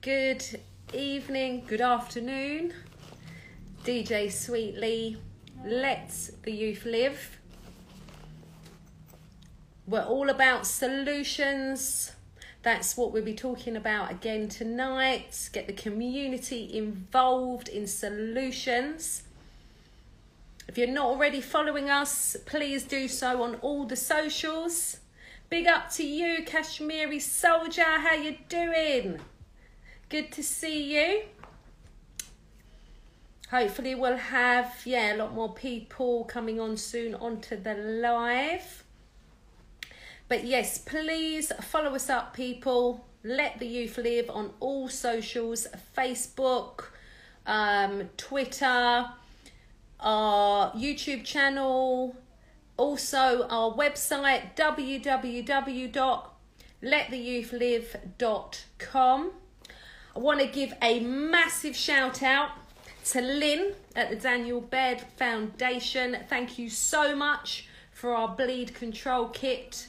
Good evening, good afternoon. DJ Sweetly, Let's the youth live. We're all about solutions. That's what we'll be talking about again tonight. Get the community involved in solutions. If you're not already following us, please do so on all the socials. Big up to you, Kashmiri Soldier. How you doing? Good to see you. Hopefully we'll have yeah a lot more people coming on soon onto the live. But yes, please follow us up, people. Let the youth live on all socials: Facebook, um, Twitter, our YouTube channel, also our website www.lettheyouthlive.com. I want to give a massive shout out to Lynn at the Daniel Baird Foundation. Thank you so much for our bleed control kit.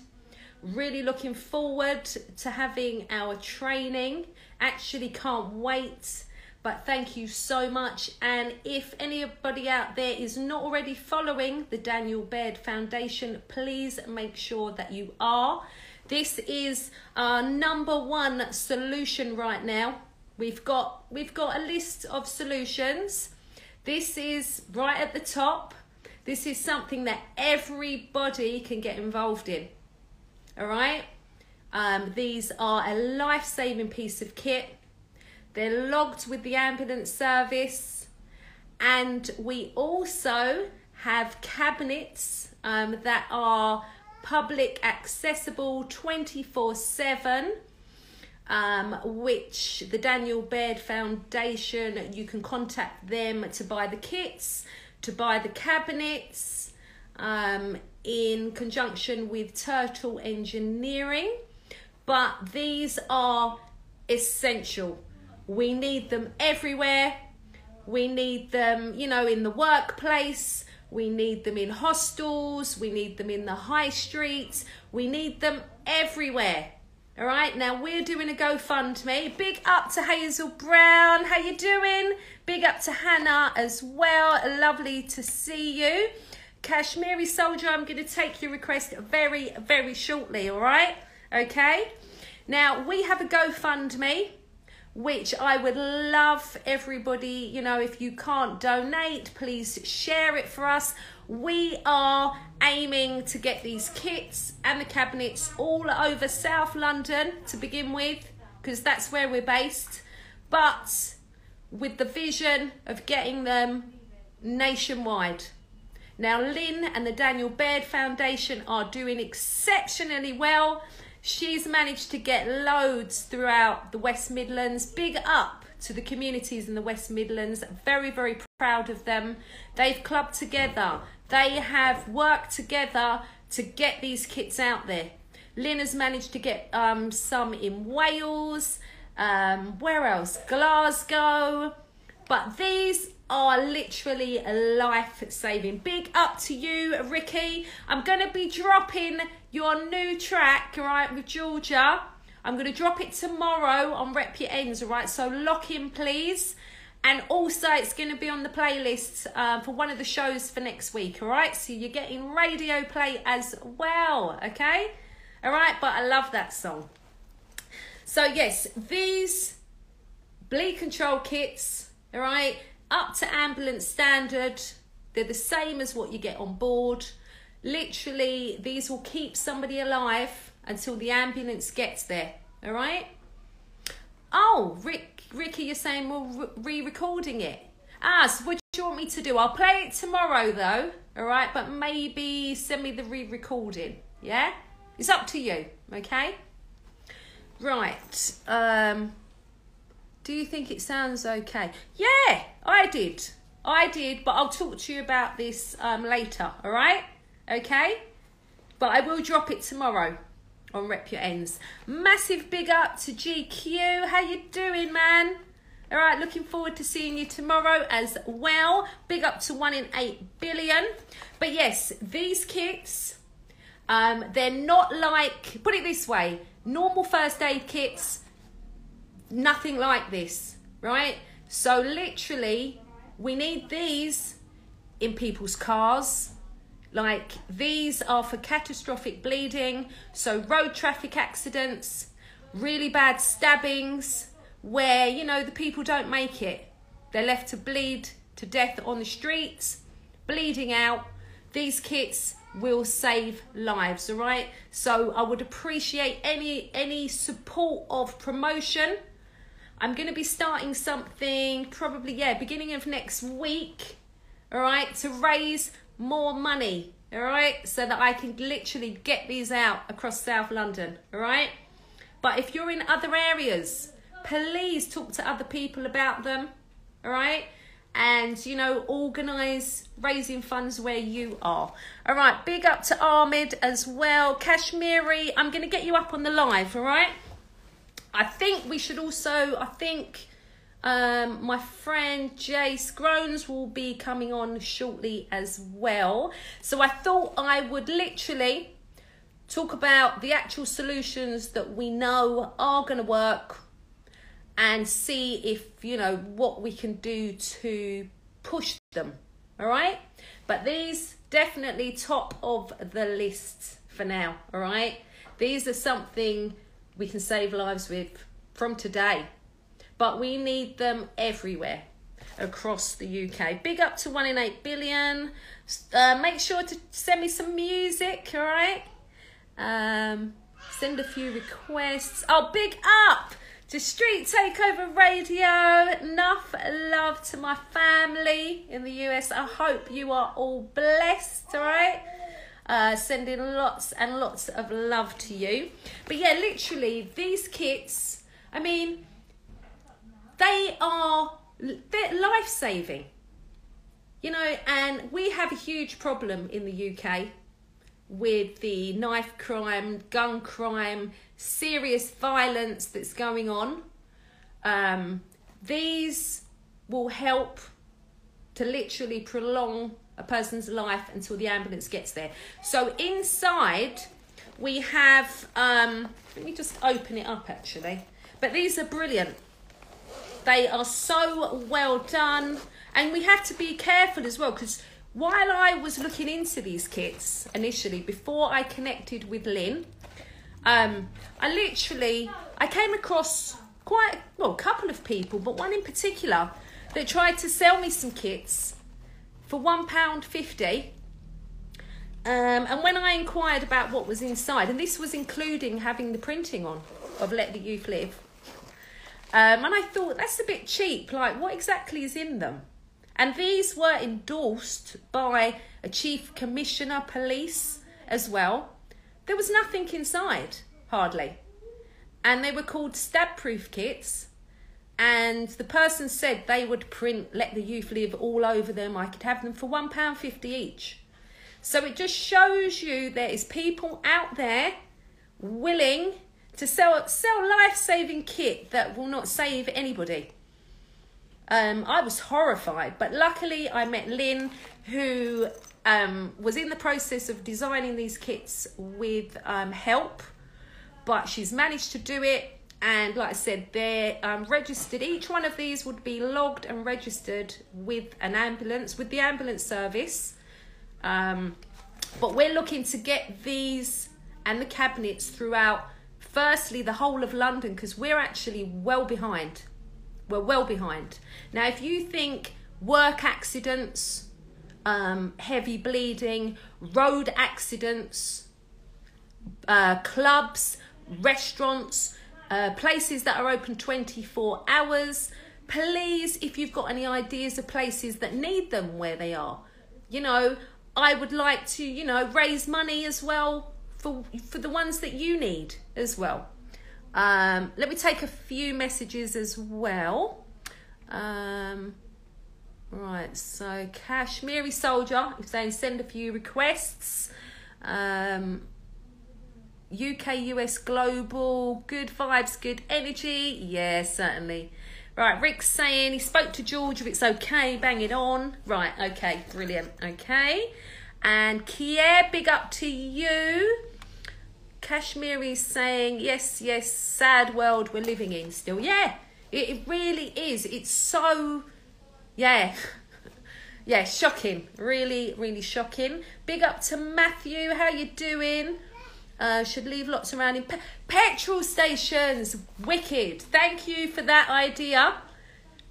Really looking forward to having our training. Actually, can't wait. But thank you so much. And if anybody out there is not already following the Daniel Baird Foundation, please make sure that you are. This is our number one solution right now. We've got we've got a list of solutions. This is right at the top. This is something that everybody can get involved in. All right. Um, these are a life-saving piece of kit they're logged with the ambulance service. And we also have cabinets um, that are public accessible 24 7. Um, which the Daniel Baird Foundation, you can contact them to buy the kits, to buy the cabinets, um, in conjunction with Turtle Engineering. But these are essential we need them everywhere. We need them, you know, in the workplace. We need them in hostels. We need them in the high streets. We need them everywhere. All right, now we're doing a GoFundMe. Big up to Hazel Brown. How you doing? Big up to Hannah as well. Lovely to see you. Kashmiri Soldier, I'm going to take your request very, very shortly. All right, okay. Now we have a GoFundMe which I would love everybody, you know, if you can't donate, please share it for us. We are aiming to get these kits and the cabinets all over South London to begin with, because that's where we're based, but with the vision of getting them nationwide. Now, Lynn and the Daniel Baird Foundation are doing exceptionally well She's managed to get loads throughout the West Midlands. Big up to the communities in the West Midlands. Very, very proud of them. They've clubbed together. They have worked together to get these kits out there. Lynn has managed to get um, some in Wales. Um, where else? Glasgow. But these are literally life saving. Big up to you, Ricky. I'm going to be dropping your new track, right, with Georgia. I'm going to drop it tomorrow on Rep Your Ends, all right? So lock in, please. And also, it's going to be on the playlist uh, for one of the shows for next week, all right? So you're getting radio play as well, okay? All right, but I love that song. So, yes, these bleed control kits, all right, up to ambulance standard, they're the same as what you get on board. Literally, these will keep somebody alive until the ambulance gets there. All right. Oh, Rick, Ricky, you're saying we're re-recording it. Ah, so what do you want me to do? I'll play it tomorrow, though. All right, but maybe send me the re-recording. Yeah, it's up to you. Okay. Right. Um. Do you think it sounds okay? Yeah, I did. I did, but I'll talk to you about this um, later. All right okay? But I will drop it tomorrow on Rep Your Ends. Massive big up to GQ. How you doing, man? All right, looking forward to seeing you tomorrow as well. Big up to one in eight billion. But yes, these kits, um, they're not like, put it this way, normal first aid kits, nothing like this, right? So literally, we need these in people's cars. Like these are for catastrophic bleeding, so road traffic accidents, really bad stabbings, where you know the people don't make it. They're left to bleed to death on the streets, bleeding out. These kits will save lives, all right? So I would appreciate any any support of promotion. I'm going to be starting something probably yeah, beginning of next week. All right, to raise more money, all right? So that I can literally get these out across South London, all right? But if you're in other areas, please talk to other people about them, all right? And, you know, organise raising funds where you are. All right, big up to Ahmed as well. Kashmiri, I'm going to get you up on the live, all right? I think we should also, I think um, my friend Jace Groans will be coming on shortly as well. So I thought I would literally talk about the actual solutions that we know are going to work and see if you know what we can do to push them all right but these definitely top of the list for now all right these are something we can save lives with from today but we need them everywhere across the UK. Big up to 1 in 8 billion. Uh, make sure to send me some music, all right? Um, send a few requests. Oh, big up to Street Takeover Radio. Enough love to my family in the US. I hope you are all blessed, all right? Uh, sending lots and lots of love to you. But yeah, literally, these kits, I mean, they are they're life saving. You know, and we have a huge problem in the UK with the knife crime, gun crime, serious violence that's going on. Um, these will help to literally prolong a person's life until the ambulance gets there. So inside we have, um, let me just open it up actually. But these are brilliant. They are so well done. And we have to be careful as well because while I was looking into these kits initially, before I connected with Lynn, um, I literally I came across quite well a couple of people, but one in particular that tried to sell me some kits for one pound fifty. Um, and when I inquired about what was inside, and this was including having the printing on of Let the Youth Live, um, and I thought that's a bit cheap. Like, what exactly is in them? And these were endorsed by a chief commissioner police as well. There was nothing inside, hardly. And they were called stab proof kits. And the person said they would print Let the Youth Live all over them. I could have them for £1.50 each. So it just shows you there is people out there willing to sell sell life saving kit that will not save anybody. Um, I was horrified, but luckily I met Lynn, who um, was in the process of designing these kits with um, help, but she's managed to do it. And like I said, they're um, registered. Each one of these would be logged and registered with an ambulance, with the ambulance service. Um, but we're looking to get these and the cabinets throughout, firstly, the whole of London, because we're actually well behind. We're well behind. Now, if you think work accidents, um, heavy bleeding, road accidents, uh, clubs, restaurants, uh, places that are open 24 hours, please, if you've got any ideas of places that need them where they are, you know, I would like to, you know, raise money as well for for the ones that you need as well. Um, let me take a few messages as well. Um, right, so Kashmiri Soldier is saying send a few requests. Um, UK, US, global, good vibes, good energy. Yeah, certainly. Right, Rick's saying he spoke to George if it's okay, bang it on. Right, okay, brilliant. Okay. And Kier, big up to you. Kashmiri's saying, yes, yes, sad world we're living in still. Yeah, it, it really is. It's so, yeah. yeah, shocking. Really, really shocking. Big up to Matthew. How you doing? Uh, should leave lots around in pe- petrol stations. Wicked. Thank you for that idea.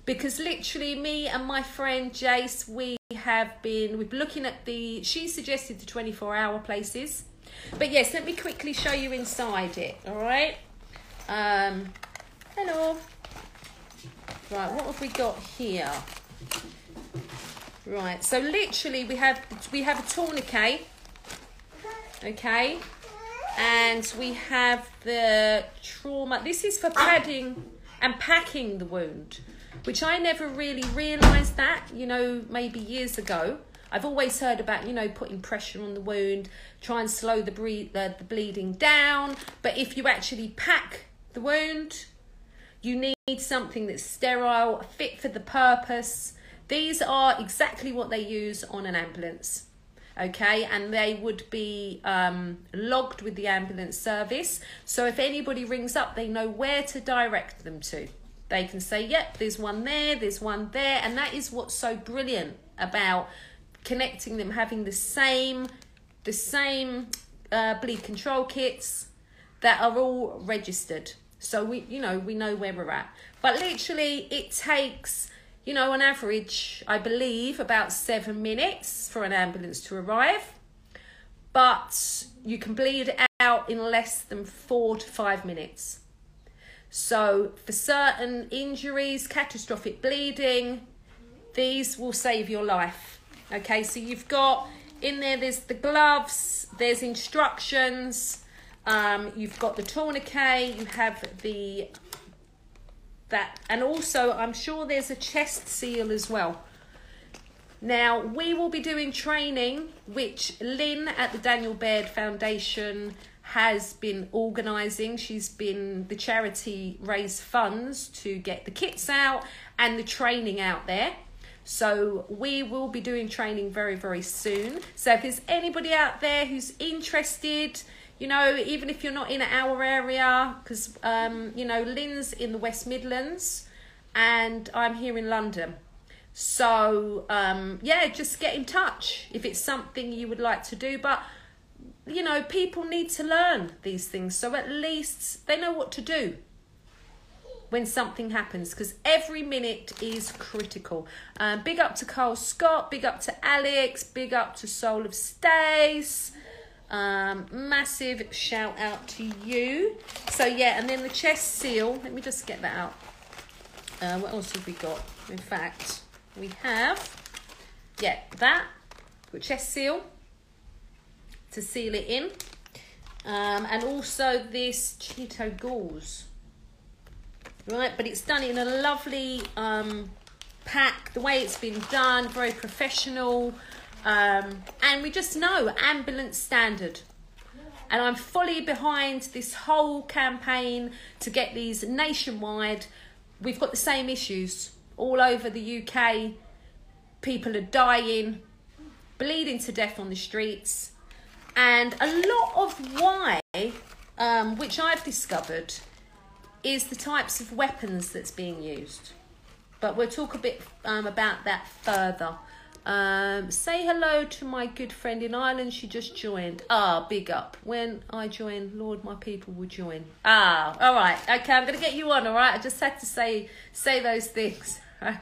Because literally, me and my friend Jace, we have been we've been looking at the. She suggested the twenty-four hour places, but yes, let me quickly show you inside it. All right. Um, hello. Right, what have we got here? Right, so literally we have we have a tourniquet, okay, and we have the trauma. This is for padding and packing the wound, which I never really realised that. You know, maybe years ago. I've always heard about you know putting pressure on the wound, try and slow the bre- the, the bleeding down. But if you actually pack the wound, you need something that's sterile, fit for the purpose these are exactly what they use on an ambulance. Okay, and they would be um, logged with the ambulance service. So if anybody rings up, they know where to direct them to. They can say, yep, there's one there, there's one there. And that is what's so brilliant about connecting them, having the same, the same uh, bleed control kits that are all registered. So we, you know, we know where we're at. But literally, it takes you know, on average, I believe about seven minutes for an ambulance to arrive, but you can bleed out in less than four to five minutes. So, for certain injuries, catastrophic bleeding, these will save your life. Okay, so you've got in there, there's the gloves, there's instructions, um, you've got the tourniquet, you have the that and also I'm sure there's a chest seal as well. Now we will be doing training which Lynn at the Daniel Baird Foundation has been organising. She's been the charity raise funds to get the kits out and the training out there. So we will be doing training very, very soon. So if there's anybody out there who's interested, you know, even if you're not in our area, because, um, you know, Lynn's in the West Midlands and I'm here in London. So, um, yeah, just get in touch if it's something you would like to do. But, you know, people need to learn these things. So at least they know what to do when something happens because every minute is critical. Um, big up to Carl Scott, big up to Alex, big up to Soul of Stace. Um, massive shout out to you. So yeah, and then the chest seal. Let me just get that out. Uh, what else have we got? In fact, we have yeah that with chest seal to seal it in, um, and also this ChitoGauze. Right, but it's done in a lovely um, pack. The way it's been done, very professional. Um, and we just know ambulance standard. And I'm fully behind this whole campaign to get these nationwide. We've got the same issues all over the UK. People are dying, bleeding to death on the streets. And a lot of why, um, which I've discovered, is the types of weapons that's being used. But we'll talk a bit um, about that further. Um, say hello to my good friend in Ireland. She just joined. Ah, big up. When I join, Lord, my people will join. Ah, all right. Okay, I'm gonna get you on. All right. I just had to say say those things. all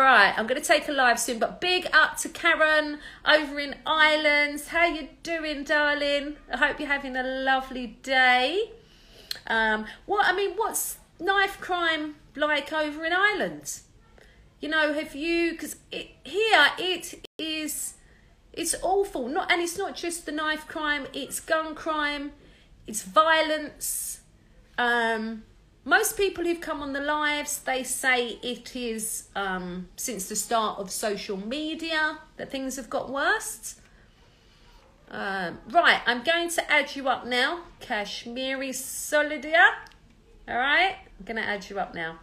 right. I'm gonna take a live soon. But big up to Karen over in Ireland. How you doing, darling? I hope you're having a lovely day. Um, what I mean, what's knife crime like over in Ireland? You know, have you? Because it, here it is, it's awful. Not and it's not just the knife crime. It's gun crime. It's violence. Um, most people who've come on the lives, they say it is um, since the start of social media that things have got worse. Um, right, I'm going to add you up now, Kashmiri Soldier. All right, I'm going to add you up now.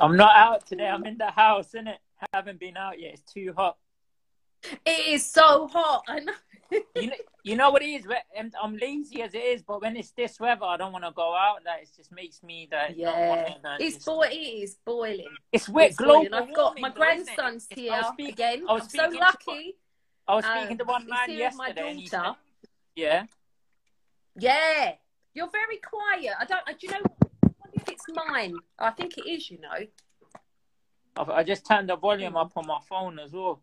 I'm not out today. I'm in the house, innit? Haven't been out yet. It's too hot. It is so hot. I know. You know, you know what it is. I'm, I'm lazy as it is, but when it's this weather, I don't want to go out. That it just makes me that. Yeah, it's just- bo- it is boiling. It's wet. It's Global boiling. I've got my warming, though, isn't it? grandson's here I was speak- again. I was I'm so speaking to- lucky. I was speaking Um, to one man with my yesterday, and said, "Yeah, Yeah, you're very quiet. I don't. Do you know? I wonder if it's mine. I think it is. You know. I I just turned the volume up on my phone as well."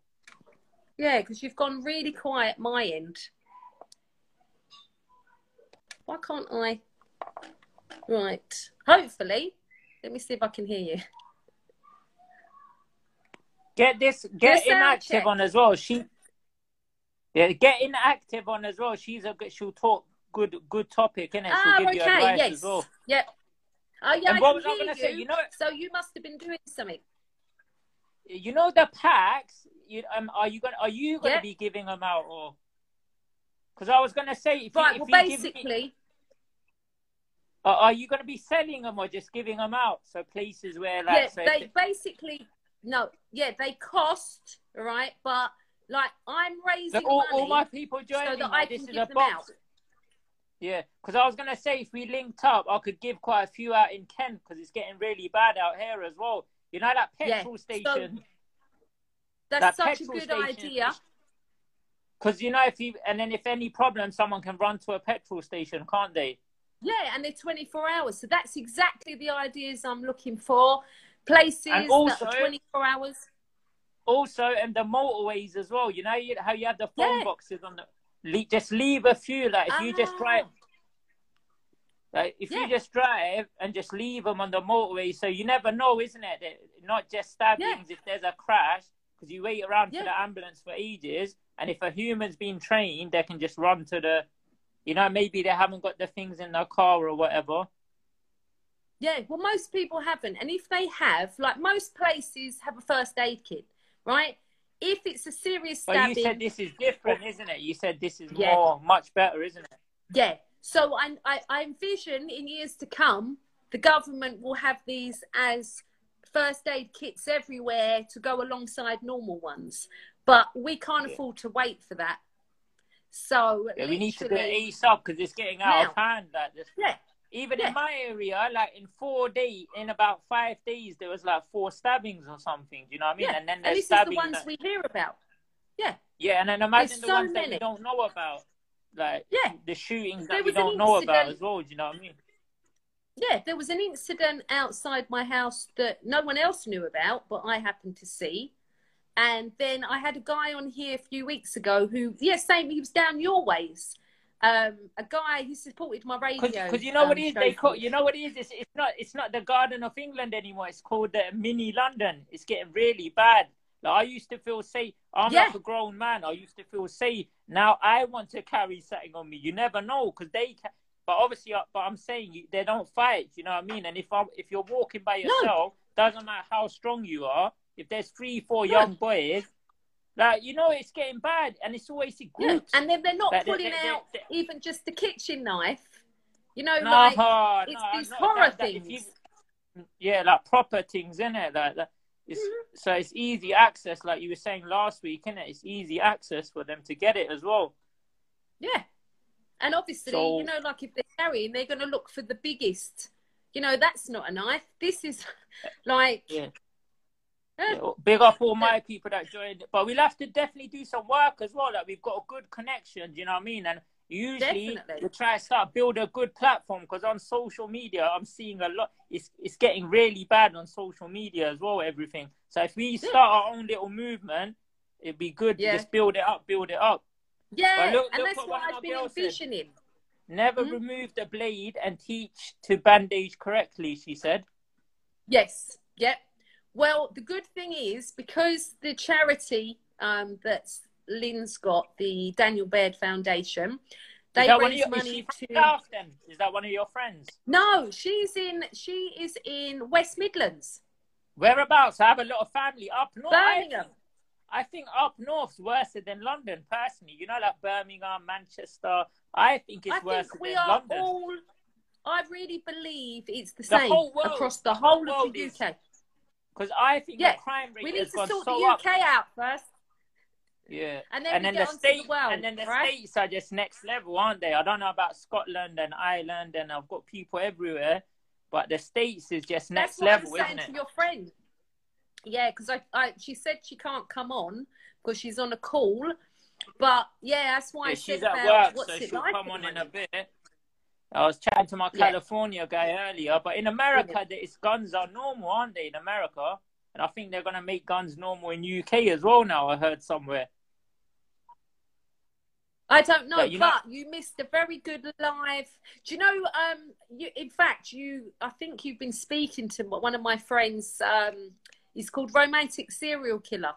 Yeah, because you've gone really quiet my end. Why can't I? Right. Hopefully. Let me see if I can hear you. Get this, get sound inactive on as well. She, yeah, get inactive on as well. She's a good. She'll talk good, good topic, innit? She'll Ah, give you okay. advice Yes. as well. Yep. Oh, yeah, And I what was I gonna you. say? You know- so you must have been doing something. You know the packs. You um, are you gonna are you gonna Yeah. be giving them out or? Because I was gonna say if Right. you, if Well, give me, basically, uh, are you gonna be selling them or just giving them out? So places where like yeah, so they basically no, yeah, they cost, right? But like, I'm raising So all, all my people joining. that like, I this can is give a them box. out. Yeah, because I was gonna say if we linked up, I could give quite a few out in Kent because it's getting really bad out here as well. You know that Yeah, petrol so station. That's that such a good idea. Because you know if you and then if any problem, someone can run to a petrol station, can't they? Yeah, and they're 24 hours. So that's exactly the ideas I'm looking for. Places And that are 24 hours. Also, and the motorways as well. You know how you have the phone Yeah. boxes on the. Just leave a few. Like if you just drive, Ah, like if Yeah. you just drive and just leave them on the motorway, so you never know, isn't it? That not just stabbings. If there's a crash, because you wait around Yeah. for the ambulance for ages, and if a human's been trained, they can just run to the. You know, maybe they haven't got the things in their car or whatever. Yeah, well, most people haven't. And if they have, like most places have a first aid kit, right? If it's a serious But stabbing, you said this is different, isn't it? You said this is Yeah. more, much better, isn't it? Yeah. So I, I, I envision in years to come, the government will have these as first aid kits everywhere to go alongside normal ones. But we can't Yeah. afford to wait for that. So Yeah, we need to do it literally- ASAP because it's getting out of hand. Like this. Yeah. Even Yeah. in my area, like in four days, in about five days, there was like four stabbings or something. Do you know what I mean? Yeah. And then And there's this is the ones that- we hear about. Yeah. Yeah, and then imagine There's the so ones that we don't know about, like Yeah. the shootings There that we don't know about as well. Do you know what I mean? Yeah, there was an incident outside my house that no one else knew about, but I happened to see. And then I had a guy on here a few weeks ago who, yeah, same, he was down your ways. Um, a guy who supported my radio. Because you know what um, it is, they call you know what it is. It's, it's not it's not the Garden of England anymore. It's called the Mini London. It's getting really bad. Like I used to feel safe. I'm Yeah. like a grown man. I used to feel safe. Now I want to carry something on me. You never know because they. Ca- but obviously, uh, but I'm saying you, they don't fight. You know what I mean? And if I'm if you're walking by No. yourself, doesn't matter how strong you are. If there's three, four No. young boys, like you know, it's getting bad, and it's always in Yeah, and then they're not Like, pulling they- they- out they- even just the kitchen knife. You know, no, like no, it's these horror that- that- things. you- yeah, like proper things, in it? Like that. It's, Mm-hmm. So it's easy access, like you were saying last week, innit? It's easy access for them to get it as well. Yeah. And obviously, So- you know, like if they're carrying, they're going to look for the biggest. You know, that's not a knife. This is like, Yeah. Yeah. Yeah, Big up all my people that joined, but we'll have to definitely do some work as well. Like we've got a good connection, do you know what I mean? And usually Definitely. we try to start build a good platform because on social media, I'm seeing a lot. It's it's getting really bad on social media as well. Everything. So if we start our own little movement, it'd be good Yeah. to just build it up, build it up. yeah, look- and look that's what what I've been envisioning. Never Mhm. remove the blade and teach to bandage correctly. She said. Yes, yep. Well, the good thing is because the charity um, that Lynn's got, the Daniel Baird Foundation, they is that one of raise your, money to. South then? Is that one of your friends? No, she's in. She is in West Midlands, Whereabouts? I have a lot of family up north. I Birmingham. think, I think up north's worse than London, personally. You know, like Birmingham, Manchester. I think it's I worse think than London. all. I really believe it's the, The same world- across the whole the of the UK. because I think Yeah, the crime rate We need to sort so the up. UK out first, Yeah. and then and then the state the world. and then the right? states are just next level, aren't they? I don't know about Scotland and Ireland, and I've got people everywhere, but the states is just next level, isn't to it? your friend. Yeah, because I, I, she said she can't come on because she's on a call. But yeah, that's why Yeah, said she's at work, what's so she'll like come on in a bit. I was chatting to my Yeah. California guy earlier, but in America, it's guns are normal, aren't they? In America, and I think they're gonna make guns normal in UK as well now. I heard somewhere. I don't know, But but you know- you missed a very good live. Do you know? Um, you in fact, you I think you've been speaking to one of my friends. Um, he's called Romantic Serial Killer.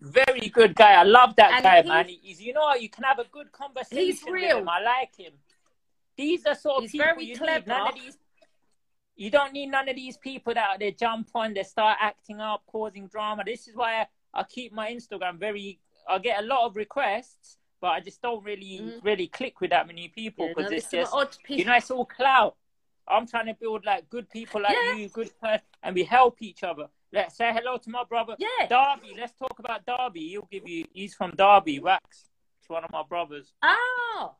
Very good guy. I love that And guy, he- man. He's you know you can have a good conversation He's with real. him. I like him. These are sort of He's people very you clever. need. None of these. You don't need none of these people that they jump on, they start acting up, causing drama. This is why I, I keep my Instagram very. I get a lot of requests, but I just don't really Mm. really click with that many people Yeah, because no, it's there's just odd people. you know it's all clout. I'm trying to build like good people like Yeah. you, good person, and we help each other. Let's say hello to my brother yeah. Derby. Let's talk about Derby. He'll give you. He's from Derby, Wax. It's one of my brothers. Ah,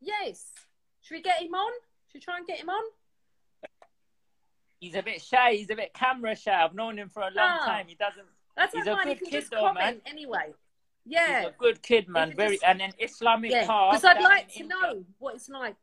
yes. Should we get him on? Should we try and get him on? He's a bit shy. He's a bit camera shy. I've known him for a long Ah. time. He doesn't. That's He's a mind. He good can kid just though, comment anyway. Yeah. He's a good kid, man. Very and an Islamic Yeah. heart. Because I'd like to know what it's like.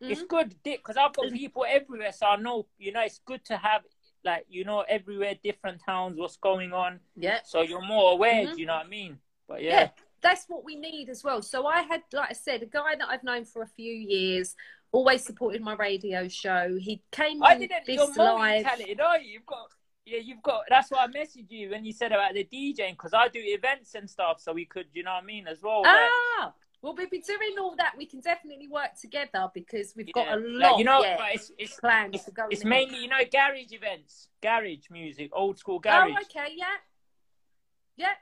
It's Mhm. good, because I've got Mm. people everywhere, so I know. You know, it's good to have like you know everywhere, different towns, what's going on. Yeah. So you're more aware. Mhm. Do you know what I mean? But yeah. yeah, that's what we need as well. So I had, like I said, a guy that I've known for a few years, always supported my radio show. He came I didn't. this You're live. multi-talented, are you? You've got. Yeah, you've got. That's why I messaged you when you said about the DJing because I do events and stuff, so we could, you know what I mean, as well. like- Ah, well, we'll be doing all that. We can definitely work together because we've got Yeah, a like, lot. you know, yeah, it's it's plans it's, to go. it's mainly you know garage events, garage music, old school garage. Oh, okay, yeah, yeah.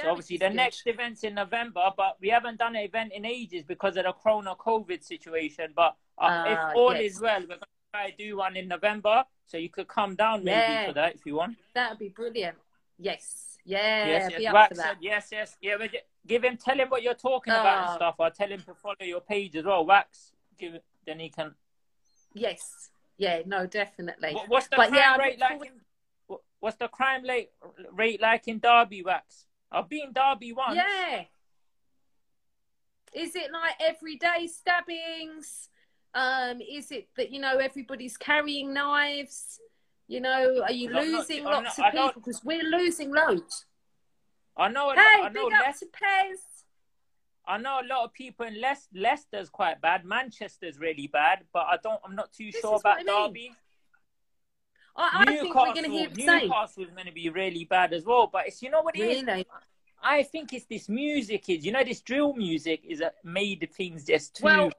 So obviously the is next event's in November, but we haven't done an event in ages because of the Corona COVID situation. But uh, Ah, if all yes. is well, we're gonna to do one in November, so you could come down maybe Yeah. for that if you want. That'd be brilliant. Yes, yeah, yes, be yes, Wax that. said yes, yes, yeah. But give him, tell him what you're talking about and Oh. stuff. I'll tell him to follow your page as well. Wax, give it, then he can. Yes, yeah, no, definitely. What, what's the But crime yeah, rate like? forward- In, what's the crime rate rate like in Derby, Wax? I've been Derby once. Yeah. Is it like everyday stabbings? Um, is it that you know everybody's carrying knives? You know, are you I'm not- losing I'm lots not- of people? Because we're losing loads. I know. a Hey, lot, I know. big up Leicester, to Pez. I know a lot of people in Leic- Leicester's quite bad. Manchester's really bad, but I don't. I'm not too This sure is about I mean. Derby. I, I think we're going to hear the same. Newcastle's going to be really bad as well. But it's you know what it is. Really? I think it's this music is you know this drill music is a made things just too. Well,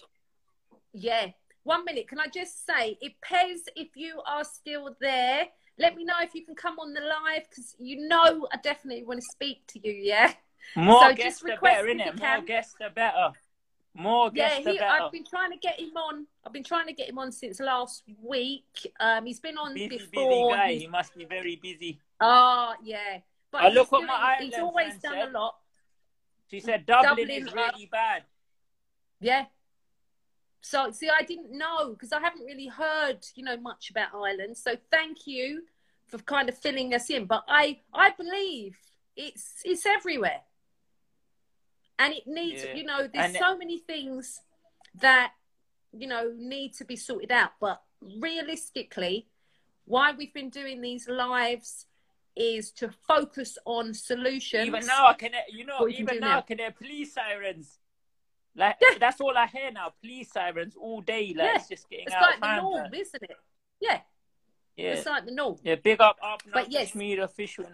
yeah. One minute. Can I just say, if Pez, if you are still there, let me know if you can come on the live because you know I definitely want to speak to you. Yeah. more so just guests the request better, innit? More guests the better. More Yeah, guests the he, better. I've been trying to get him on. I've been trying to get him on since last week. Um, he's been on busy, busy before. guy. He's- He must be very busy. Oh, yeah. But I look doing, my he's Ireland always done said. a lot. She said Dublin, Dublin, is uh, really bad. Yeah. So, see, I didn't know because I haven't really heard, you know, much about Ireland. So, thank you for kind of filling us in. But I, I believe it's it's everywhere, and it needs, Yeah. you know, there's And- so many things that you know need to be sorted out. But realistically, why we've been doing these lives is to focus on solutions. Even now, I can, you know, What we can even now, now. I can hear police sirens. Like that's all I hear now. Police sirens all day. Like Yeah. it's just getting it's out like of the norm, isn't it? Yeah, Yeah, it's like the norm. yeah. Big up, up, But yes. yes, official.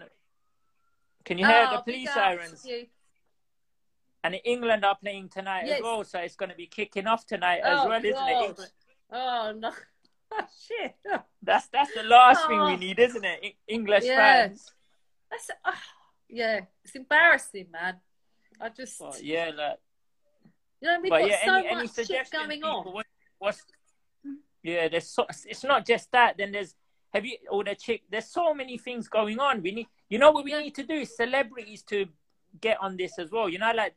Can you hear Oh, the police sirens? And England are playing tonight Yes. as well, so it's going to be kicking off tonight as Oh, well, isn't it? Oh no! Oh, shit! That's that's the last thing Oh. we need, isn't it? E- English Yeah. fans. That's oh, yeah. It's embarrassing, man. I just yeah, like you know we've but got yeah, so any, any shit going people, on. What, what's mm-hmm. yeah? There's so, it's not just that. Then there's Have you or the chick? There's so many things going on. We need, you know, what we need to do is celebrities to get on this as well. You know, like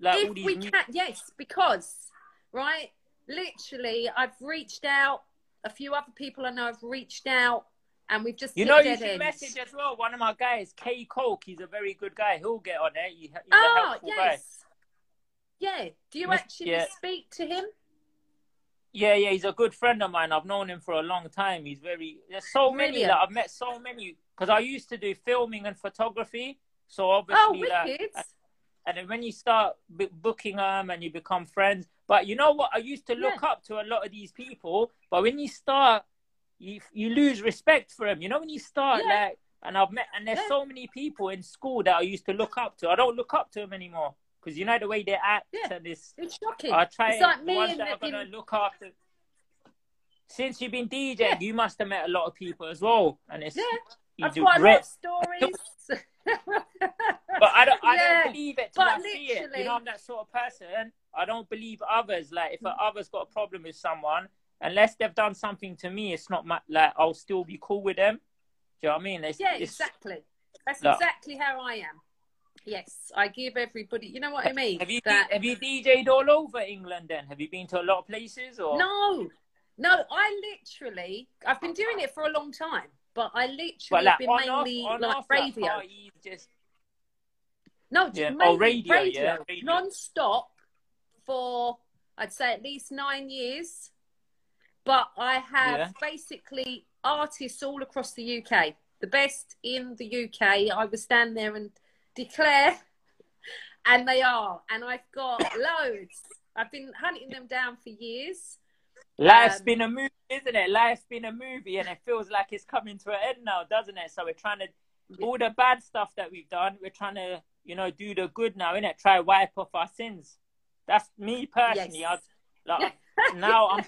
like if all these we new- can, yes, because right, literally, I've reached out. A few other people I know have reached out, and we've just You know, you should ends. message as well. One of my guys, K Coke, he's a very good guy. He'll get on it. He, he's a Oh helpful guy. yes, yeah. Do you Miss- actually yeah. speak to him? Yeah, yeah, he's a good friend of mine. I've known him for a long time. He's very. There's so many. that I've met so many because I used to do filming and photography. So Oh, obviously, like, wicked! Uh, and then when you start booking them and you become friends, but you know what? I used to look up to a lot of these people, but when you start, you you lose respect for them. You know when you start Yeah. like, and I've met, and there's Yeah. so many people in school that I used to look up to. I don't look up to them anymore because you know the way they act Yeah. and this. It's shocking. I try It's like the me ones in that are gonna in- look after. Since you've been DJing, Yeah. you must have met a lot of people as well, and it's Yeah, I've do got great. stories. But I don't, I Yeah, don't believe it till but I see it. literally- You know, I'm that sort of person. I don't believe others. Like, if mm. other's got a problem with someone, unless they've done something to me, it's not my, like I'll still be cool with them. Do you know what I mean? It's, yeah, it's, exactly. That's exactly how I am. Yes, I give everybody. You know what I mean? Have you That- have you DJ'd all over England? Then have you been to a lot of places? Or No, no. I literally, I've been doing it for a long time, but I literally like been on off, mainly like off, like, radio. parties, just No, just Yeah. Oh, radio, radio, yeah, radio. non-stop for I'd say at least nine years. But I have Yeah. basically artists all across the UK, the best in the UK. I would stand there and declare, and they are. And I've got loads. I've been hunting them down for years. Life's Um, been a movie, isn't it? Life's been a movie, and it feels like it's coming to an end now, doesn't it? So we're trying to all the bad stuff that we've done. We're trying to, you know, do the good now, innit? Try wipe off our sins. That's me personally. Yes. I, like, now I'm.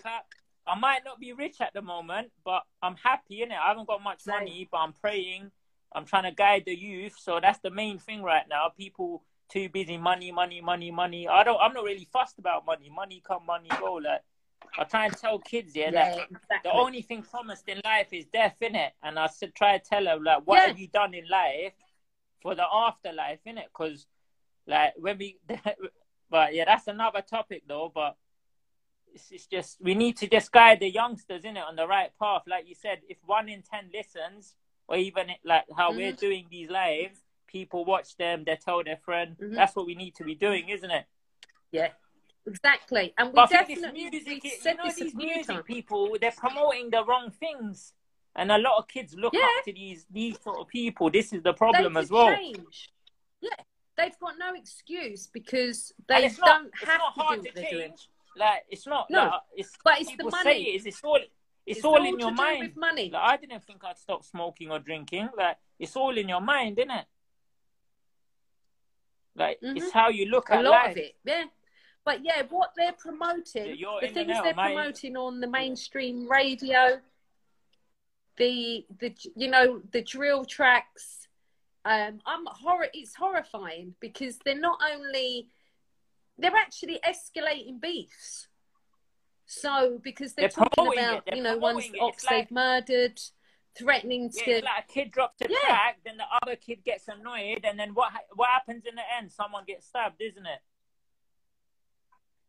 I might not be rich at the moment, but I'm happy in it. I haven't got much money, but I'm praying. I'm trying to guide the youth, so that's the main thing right now. People too busy, money, money, money, money. I don't. I'm not really fussed about money. Money come, money go. Like I try and tell kids, yeah, Yeah, that exactly. the only thing promised in life is death, innit? And I said, try to tell them, like, what Yeah. have you done in life for the afterlife, innit? Because, like, when we, but yeah, that's another topic though. But it's, it's just we need to just guide the youngsters, innit, on the right path. Like you said, if one in ten listens, or even like how we're Mhm. doing these lives, people watch them, they tell their friend. Mhm. That's what we need to be doing, isn't it? Yeah, exactly. And we But definitely music, we you know, this these music times. people, they're promoting the wrong things, and a lot of kids look Yeah. up to these these sort of people. This is the problem could as well. change. Yeah, they've got no excuse because they not, don't it's have not to hard do to what they're doing. change. Like it's not. No, like, it's but it's the money. say it is. It's all. It's, It's all, all in your mind. with money. Like I didn't think I'd stop smoking or drinking. Like it's all in your mind, isn't it? Like it's Mhm. how you look a at lot life. of it, yeah. But yeah, what they're promoting, Yeah, the things out, they're mate. promoting on the mainstream radio, the the you know the drill tracks, um, I'm horror. It's horrifying because they're not only they're actually escalating beefs. So because they're, They're talking about you know one's it. ops like- they've murdered, threatening Yeah, to it's like a kid drops a Yeah. track, then the other kid gets annoyed, and then what what happens in the end? Someone gets stabbed, isn't it?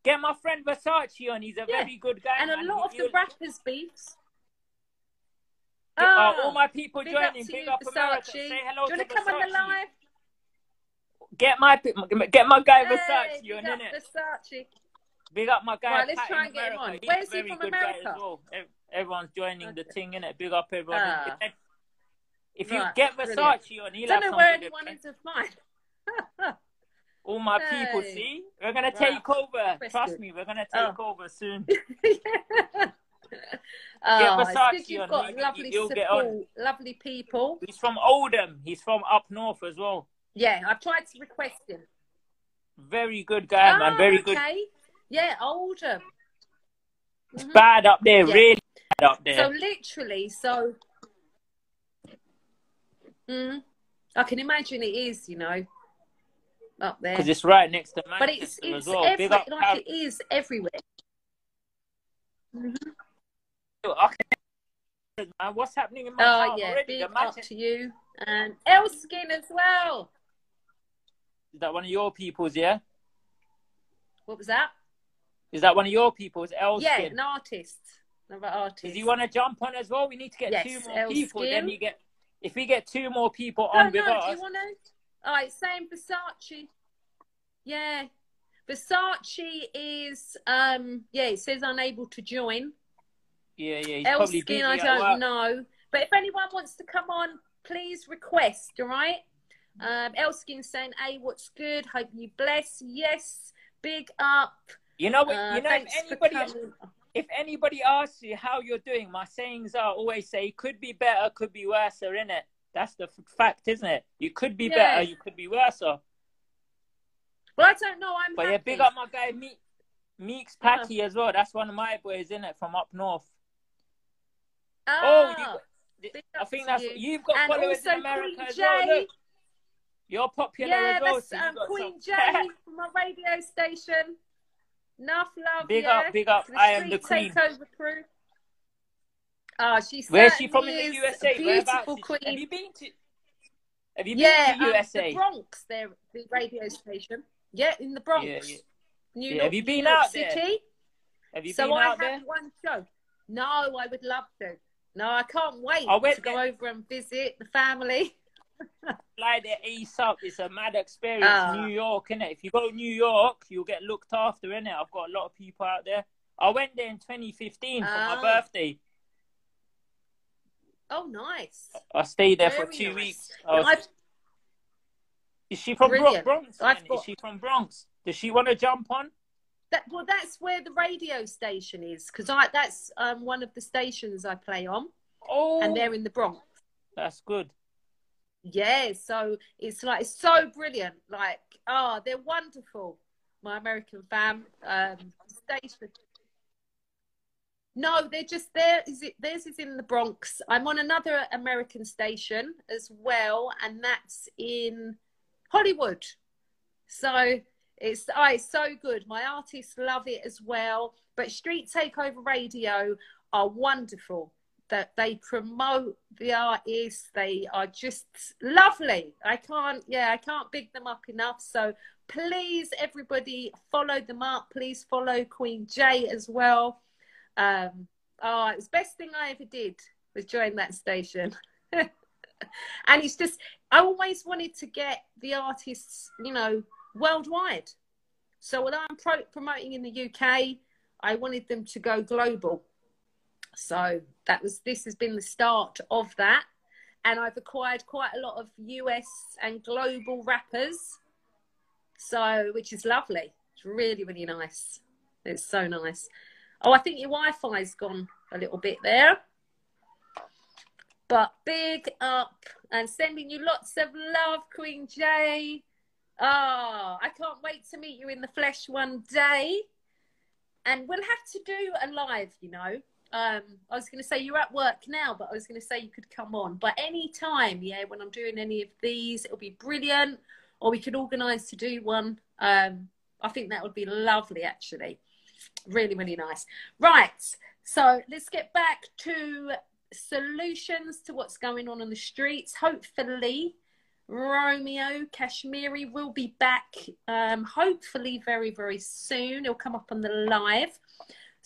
Get my friend Versace on. He's a Yeah. very good guy. and a lot of the rappers beefs. Get- uh, Ah, all my people Big up joining. to Big you, up America. Versace. Say hello Do you want to come on the live? Get my get my guy Hey, Versace on, up innit? Versace. Big up my guy. Right, let's Pat try and get him on. Where's he from America? well. Everyone's joining the Okay. thing, innit? Big up everyone. Ah. If- you Right, get brilliant. Versace on, he'll Don't know where anyone is to find. All my people, see? We're going to take over. That's Trust me, we're going to Oh. take over soon. oh, it's Versace good you've on, got he- lovely support, on. lovely people. He's from Oldham. He's from up north as well. Yeah, I've tried to request him. Very good guy, Ah, man. Very good. Okay. Yeah, Oldham. It's Mhm. bad up there, Yeah. really bad up there. So literally, so mm, I can imagine it is, you know, up there. Because it's right next to But it's it's as well. every, like Paris. it is everywhere. Mhm. I can And what's happening in my Oh yeah, already? big up to you and Elskin as well. Is that one of your people's? Yeah. What was that? Is that one of your people's? Elskin. Yeah, an artist, another artist. Does he want to jump on as well? We need to get Yes, two more people. Then you get. If we get two more people on no, with do us, you want to? All right, same Versace. Yeah, Versace is um yeah. It says unable to join. yeah, yeah, he's probably busy Elskin, I don't know. But if anyone wants to come on, please request. All right. Um, Elskin saying, "Hey, what's good? Hope you bless." Yes, big up. You know. Uh, you know, if anybody, if anybody asks you how you're doing, my sayings are always say, could be better, could be worse, or in it. That's the f- fact, isn't it? You could be Yeah. better, you could be worse. Well, I don't know. I'm But yeah, big up my guy Me- Meeks Packy as well. That's one of my boys, in it, from up north. Oh, Ah, you, I think that's you. you've got and followers in America Queen as well. Look, you're popular yeah, as well. that's so um, Queen some- Jay from my radio station. Enough love, Big yeah. up, big up. The I am the queen. Takeover crew. Ah, she Where's she from in the USA? Beautiful queen. Have you been to? Have you been yeah, to um, USA? the Bronx, there, the radio station. Yeah, in the Bronx. Yeah, yeah. New York, have you been New York out there? City. Have you so been I out have there? one show. No, I would love to. No, I can't wait I went to go there. over and visit the family. Fly there ASAP. It's a mad experience. Ah. New York, innit? If you go to New York, you'll get looked after, innit? I've got a lot of people out there. I went there in 2015 for Ah. my birthday. Oh, nice. I stayed there for two nice. weeks. Was- is she from Brilliant. Bronx? Got- Is she from Bronx? Does she want to jump on? that, well, that's where the radio station is because I that's um, one of the stations I play on, Oh, and they're in the Bronx. that's good. Yeah, so it's like it's so brilliant. Like, oh, they're wonderful. My American fam um, station. No, they're just there. Is it? Theirs is in the Bronx. I'm on another American station as well, and that's in Hollywood. So it's oh, it's so good. My artists love it as well. But Street Takeover Radio are wonderful. That they promote the artists. They are just lovely. I can't, yeah, I can't big them up enough. So please, everybody, follow them up. Please follow Queen Jay as well. Um, oh, it was the best thing I ever did was join that station. and it's just, I always wanted to get the artists, you know, worldwide. So when I'm pro- promoting in the UK, I wanted them to go global. So that was this has been the start of that, and I've acquired quite a lot of US and global rappers. So which is lovely. It's really really nice. It's so nice. Oh, I think your Wi-Fi's gone a little bit there. But big up and sending you lots of love, Queen Jay. Oh, I can't wait to meet you in the flesh one day. And we'll have to do a live, you know. Um, I was going to say you're at work now, but I was going to say you could come on. But any time, yeah, when I'm doing any of these, it'll be brilliant. Or we could organise to do one. Um, I think that would be lovely, actually. Really, really nice. Right. So let's get back to solutions to what's going on on the streets. Hopefully, Romeo Kashmiri will be back, um, hopefully, very, very soon. He'll come up on the live.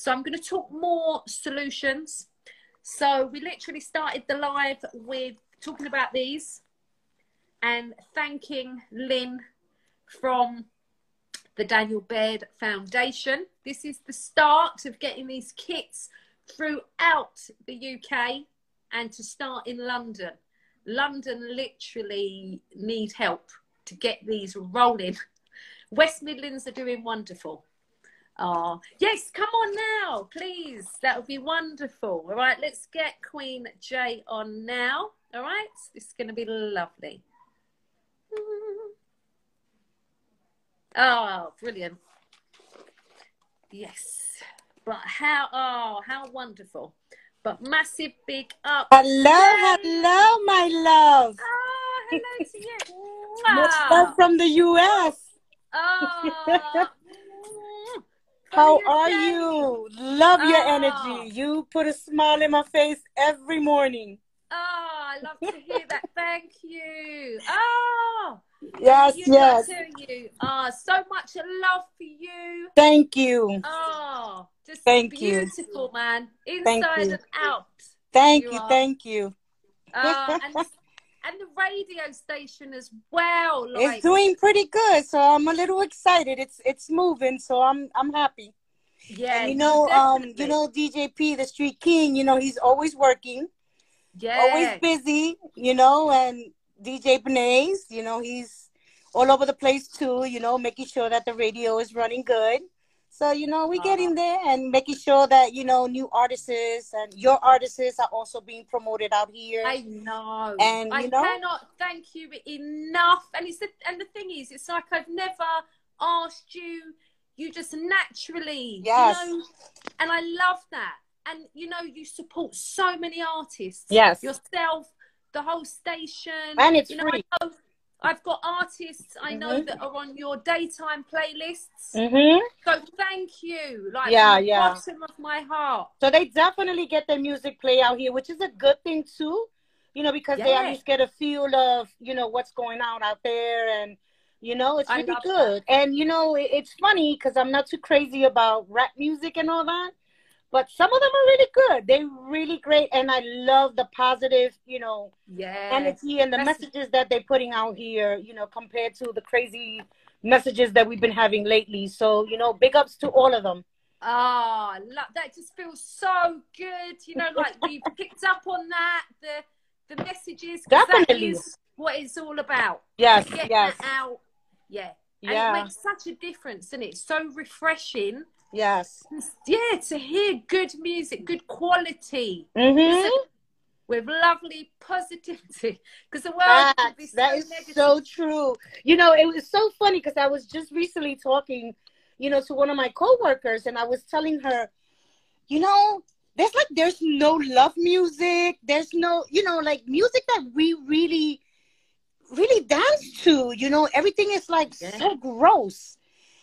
So I'm going to talk more solutions. So we literally started the live with talking about these and thanking Lynn from the Daniel Baird Foundation. This is the start of getting these kits throughout the UK and to start in London. London literally need help to get these rolling. West Midlands are doing wonderful. Oh, yes, come on now, please. That would be wonderful. All right, let's get Queen Jay on now. All right, this is going to be lovely. Oh, brilliant. Yes. But how, oh, how wonderful. But massive big up. Hello, Yay! hello, my love. Oh, hello to you. Much love from the US. Oh, ah, How are you? Love your Oh. energy. Ah. You put a smile in my face every morning. Oh, I love to hear that. Thank you. Oh, Yes, you yes. You. Oh, so much love for you. Thank you. Oh, just Thank you. beautiful, man. Thank Inside you. and out. Thank You you. Thank you. Oh, and, and the radio station as well. Like, It's doing pretty good, so I'm a little excited. It's it's moving, so I'm I'm happy. yeah, And you know, um, you know, DJP, the Street King. You know, he's always working, yeah. always busy. You know, and DJ Benays, you know, he's all over the place too. You know, making sure that the radio is running good. So you know, we get Uh-huh. in there and making sure that you know new artists and your artists are also being promoted out here. I know. And, I know- cannot thank you enough. And it's the, and the thing is, it's like I've never asked you. You just naturally, Yes. you know, and I love that. And you know, you support so many artists. Yes. Yourself, the whole station, And it's you know, free. I've got artists I know Mhm. that are on your daytime playlists. mm-hmm. So thank you. Like Yeah, yeah. bottom of my heart. So they definitely get their music play out here, which is a good thing too. You know, because they Yeah. at least get a feel of you know what's going on out there, and you know it's really good. And you know, it, it's funny because I'm not too crazy about rap music and all that, but some of them are really good. They're really great, and I love the positive, you know, Yeah. energy and the That's- messages that they're putting out here. You know, compared to the crazy messages that we've been having lately. So you know, big ups to all of them. Oh, lo- that just feels so good. You know, like we've picked up on that, the the messages. Definitely. That is what it's all about. Yes, yes, out. Yeah. And yeah, it makes such a difference, and it's so refreshing. Yes. Yeah, to hear good music, good quality, Mm-hmm. with lovely positivity. Because the world Facts. so That is negative. so true. You know, it was so funny because I was just recently talking, you know, to one of my coworkers, and I was telling her, you know, there's like there's no love music. There's no, you know, like music that we really, really dance to. You know, everything is like Yeah. so gross.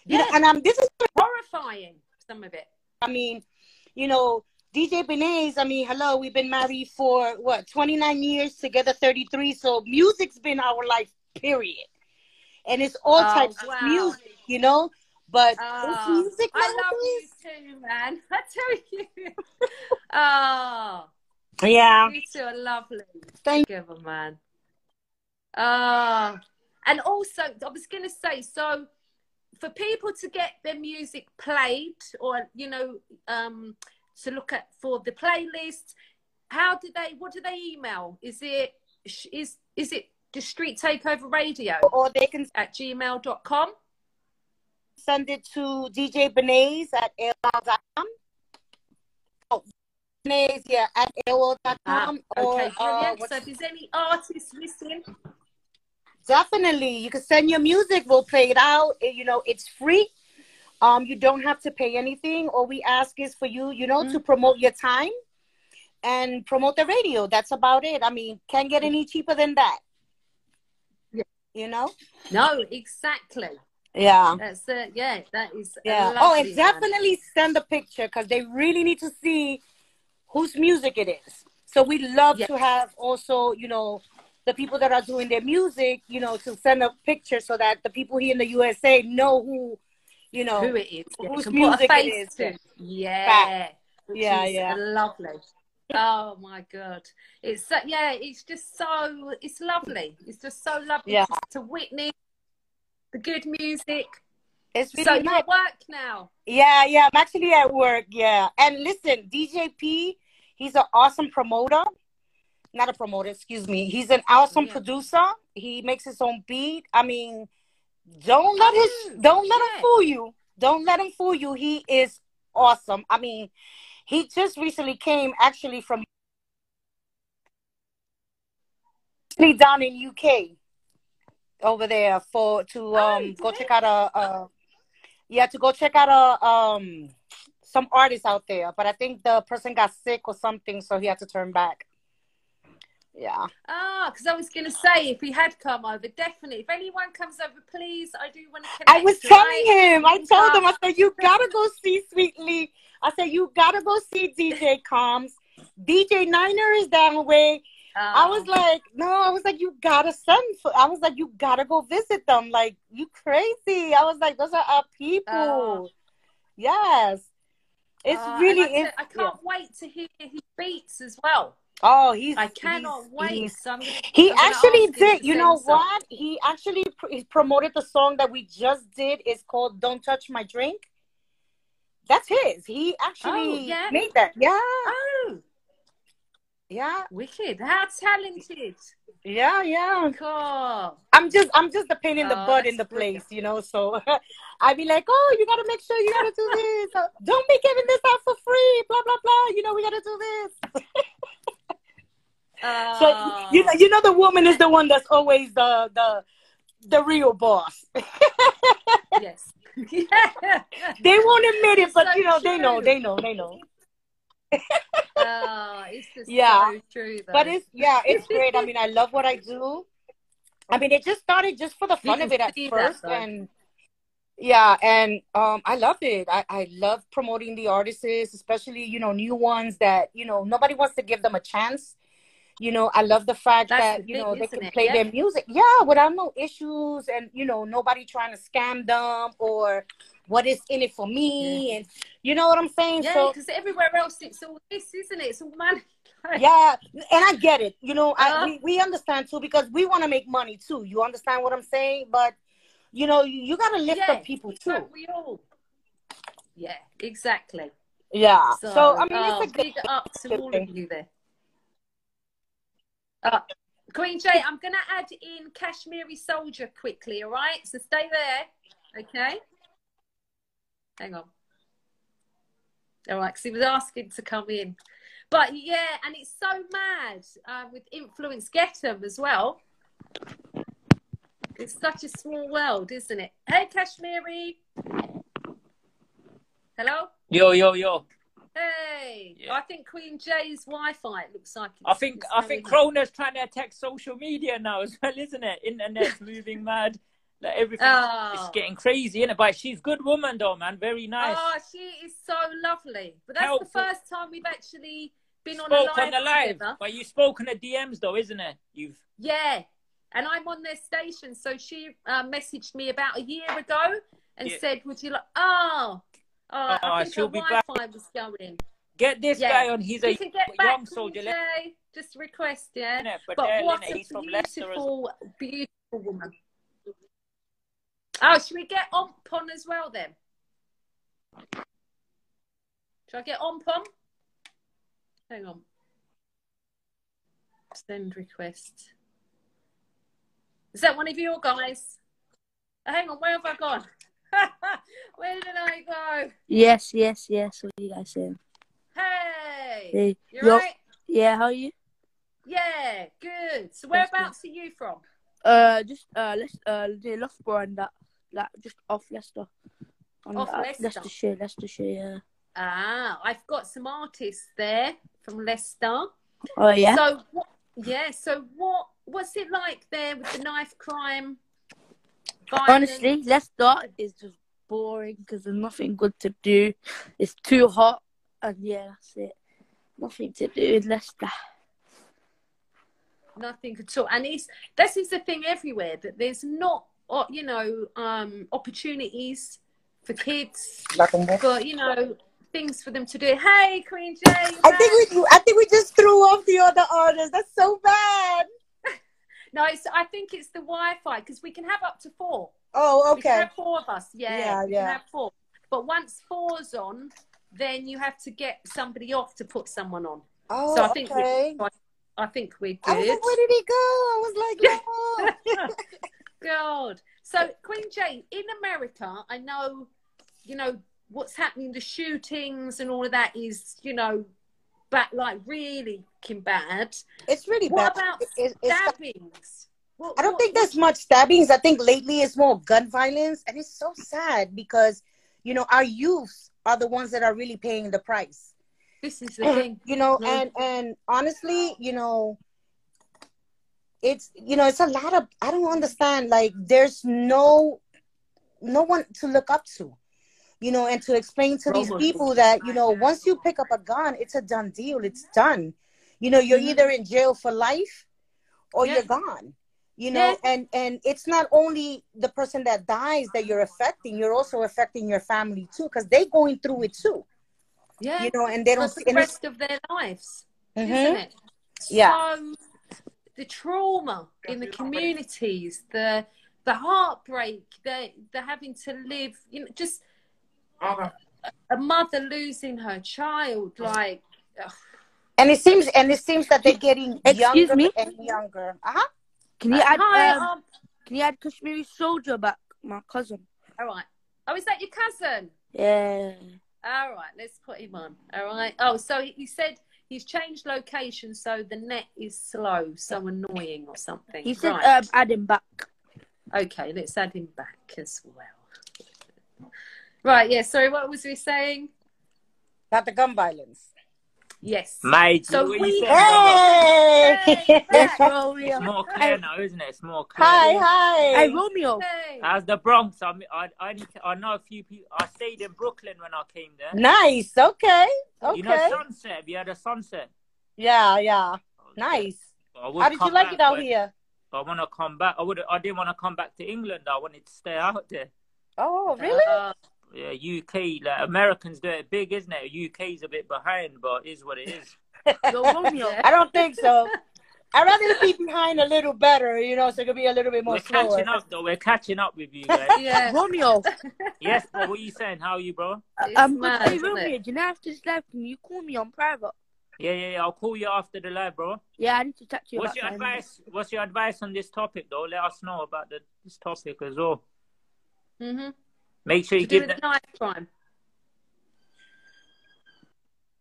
You know, Yeah. and um, this is, horrifying. Some of it. I mean, you know. DJ Benays, I mean, hello, we've been married for what, 29 years, together 33. So music's been our life, period. And it's all Oh, types wow. of music, you know? But Oh, music I love you too, man. I tell you. oh, Yeah. you two are lovely. Thank- you, man. Oh, and also, I was going to say, so for people to get their music played or, you know, um, to look at for the playlist, how do they, what do they email? Is it, is, is it the Street Takeover Radio Or they can at gmail.com? send it to DJ Benays at AOL.com. Oh, Benays, yeah, at AOL.com. Ah, or, uh, so if there's any artists listening, Definitely. You can send your music. We'll play it out. It- you know, it's free. Um, you don't have to pay anything. All we ask is for you, you know, to promote your time and promote the radio. That's about it. I mean, can't get any cheaper than that. Yeah. You know? no, exactly. Yeah. That's it. Yeah, that is. Yeah. Oh, and one. definitely send a picture because they really need to see whose music it is. So we love Yes. to have also, you know, the people that are doing their music, you know, to send a picture so that the people here in the USA know who, you know, who it is. Yeah, whose can put a music it face is, to. Yeah. Yeah, yeah. Lovely. Oh my god, it's so, yeah, it's just so it's lovely. It's just so lovely Yeah. to, to witness the good music. it's really so you're at work now. Yeah, yeah. I'm actually at work. Yeah. And listen, DJP, he's an awesome promoter. Not a promoter, excuse me. He's an awesome Yeah. producer. He makes his own beat. I mean, don't let his Oh, don't let him fool you. Don't let him fool you. He is awesome. I mean, he just recently came actually from down in UK over there for to um go check out a, a yeah to go check out a um some artists out there but i think the person got sick or something so he had to turn back Yeah. Ah, because I was going to say if he had come over, definitely. If anyone comes over, please, I do want to connect. I was telling right? him, I told him, I said, you gotta go see Sweetly. I said, you gotta go see DJ Combs. DJ Niner is down way. I Oh. was like, no, I was like, you gotta send for, I was like, you gotta go visit them. Like, you crazy. I was like, those are our people. Oh. Yes. It's Uh, really, I, I can't wait to hear his beats as well. Oh, he's, I cannot he's- wait. he's- So gonna, He actually did. You know what? He actually pr- he promoted the song that we just did. It's called "Don't Touch My Drink." That's his. He actually Oh, yeah? made that. Yeah, Oh, yeah, wicked! How talented! yeah, yeah. Cool. I'm just I'm just the pain in the Oh, butt in the brilliant. place, you know. So I'd be like, oh, you gotta make sure you gotta do this. Uh, Don't be giving this out for free. Blah blah blah. You know we gotta do this. Uh, So you know you know the woman is the one that's always the the the real boss. yes. yeah. They won't admit it, but So you know they know they know they know. Oh, it's just Yeah. so true. Though. But it's yeah, it's great. I mean, I love what I do. I mean, it just started just for the fun of it at see that, first, and yeah, and um, I love it. I I love promoting the artists, especially you know new ones that you know nobody wants to give them a chance. You know, I love the fact That's that you thing, know they can it? play Yeah. their music, yeah, without no issues, and you know nobody trying to scam them or what is in it for me, and you know what I'm saying. yeah, so because everywhere else it's all this, isn't it? It's all money. yeah and i get it you know I, Uh-huh. we, we understand too because we want to make money too you understand what i'm saying but you know you, you got to lift Yeah, up people too we all? Yeah, exactly. yeah So, so, i mean oh, it's a good big up to all of you there. Uh, Queen Jay, I'm going to add in Kashmiri Soldier quickly, all right? So stay there, okay? Hang on. All right, because he was asking to come in. But yeah, and it's so mad uh, with Influence Get Get 'em as well. It's such a small world, isn't it? Hey, Kashmiri. Hello? Yo, yo, yo. Hey, Yeah. I think Queen Jay's Wi-Fi it looks like. I think I think Corona's trying to attack social media now as well, isn't it? Internet's moving mad. Like everything Oh. is getting crazy, isn't it? But she's a good woman though, man. Very nice. Oh, she is so lovely. But that's Helpful. the first time we've actually been on a Spoke live, on the live. together. But you spoke on the DMs though, isn't it? You've Yeah, and I'm on their station, so she uh, messaged me about a year ago and Yeah. said, "Would you like?" Oh, ah, oh, Oh, I think she'll be back. Was going. get this Yeah. guy on. He's a can get young back, soldier. Just request, yeah. Innit? But, But yeah, what a he's from Leicester as well. beautiful, beautiful woman. Oh, should we get Omp on as well then? Should I get Omp on? Hang on. Send request. Is that one of your guys? Oh, hang on, where have I gone? where did I go? Yes, yes, yes. What are you guys saying? Hey, Hey, you yo- right? Yeah, how are you? Yeah, good. So whereabouts are you from? Uh, just uh, let's uh, near Loughborough and that, that just off Leicester. On Off that- Leicester? Leicestershire, Leicestershire. Yeah. Ah, I've got some artists there from Leicester. Oh yeah. So what, yeah, so what what's it like there with the knife crime? Violence? Honestly, Leicester is just boring because there's nothing good to do. It's too hot, and yeah, that's it. Nothing to do in Leicester. nothing at all. And it's this is the thing everywhere that there's not uh, you know um opportunities for kids for you know things for them to do. Hey, Queen Jay. you're I think we I think we just threw off the other artists. That's so bad. No, it's, I think it's the Wi-Fi because we can have up to four. Oh, We can okay. have four of us. Yeah, Yeah, we yeah. can have four. But once four's on, then you have to get somebody off to put someone on. Oh, so I think okay. we're, I think we're I was good. like, where did he go? I was like, no. God. So Queen Jane in America, I know, you know what's happening. The shootings and all of that is, you know, back like really bad. It's really What bad. about It- it's- stabbings? What- I don't what- think there's much stabbings. I think lately it's more gun violence, and it's so sad because you know our youths are the ones that are really paying the price. This is the thing. You know, No. and and honestly, you know, it's you know it's a lot of i don't understand like there's no no one to look up to you know and to explain to these people that you know once you pick up a gun it's a done deal it's done you know you're Mhm. either in jail for life or Yeah. you're gone you know Yeah. and and it's not only the person that dies that you're affecting you're also affecting your family too because they're going through it too Yeah. you know and they don't for the rest of their lives, Mhm. isn't it? Yeah. So, the trauma in the communities, the the heartbreak, the the having to live, you know, just a mother losing her child, like ugh, and it seems and it seems that they're getting Excuse younger me? and younger uh-huh Can you add hi, um, um, can you add Kashmiri soldier back, my cousin? all right. Oh, is that your cousin? Yeah. All right, let's put him on. All right. Oh, so he said he's changed location, so the net is slow, so annoying or something. He said right. um, add him back. Okay, let's add him back as well. Right, yeah, sorry, what was we saying? About the gun violence. Yes. Mate, So what we- you saying. Hey! Yes, Romeo. It's more clear now, isn't it? It's more clear. hi, hi. Hey, Romeo. Hey. How's the Bronx? I, mean, I, I, I know a few people. I stayed in Brooklyn when I came there. Nice. Okay. Okay. You know Sunset? Have you had a Sunset? yeah, yeah. Nice. How did you like back, it out but here? I want to come back. I would. I didn't want to come back to England. I wanted to stay out there. Oh, really? Uh, Yeah, UK. Like Americans do it big, isn't it? UK's a bit behind, but it is what it is. Romeo. I don't think so. I'd rather be behind a little better, you know, so it could be a little bit more We're slower. catching up, though. We're catching up with you guys. yeah. Romeo. yes, bro. What are you saying? How are you, bro? It's I'm good. mad, Hey, isn't it? Romeo, do you know after this live, can you call me on private? Yeah, yeah, yeah. I'll call you after the live, bro. Yeah, I need to talk to you What's your something. advice? What's your advice on this topic, though? Let us know about the, this topic as well. Mm-hmm. Make sure To you do give with the, the knife crime.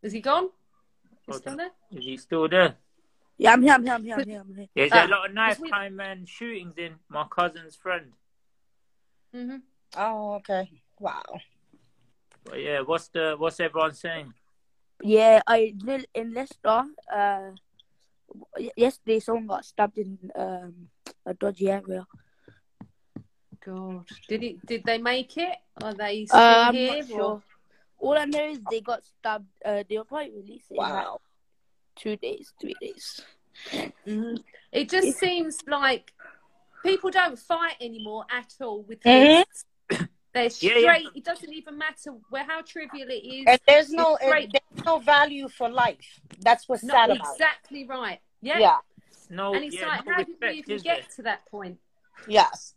Is he gone? Is Okay. still there? Is he still there? Yeah, I'm here, I'm here, I'm here, I'm here. I'm here. There's Ah, a lot of knife we- crime and shootings in my cousin's friend. Mm-hmm. Oh, okay. Wow. But yeah, what's the what's everyone saying? Yeah, I live in Leicester. Uh, y- yesterday someone got stabbed in um a dodgy area. God. Did it? Did they make it? Are they still Uh, I'm here? not sure. All I know is they got stabbed. Uh, they were probably released in like Wow. two days, three days. Mhm. It just seems like people don't fight anymore at all with Mhm. fists. They're straight. yeah. It doesn't even matter where how trivial it is. And there's no It's great. there's no value for life. That's what's No, sad about it. exactly right. Yeah. Yeah. No, And it's yeah, like, no how did we even is there? get to that point? Yes.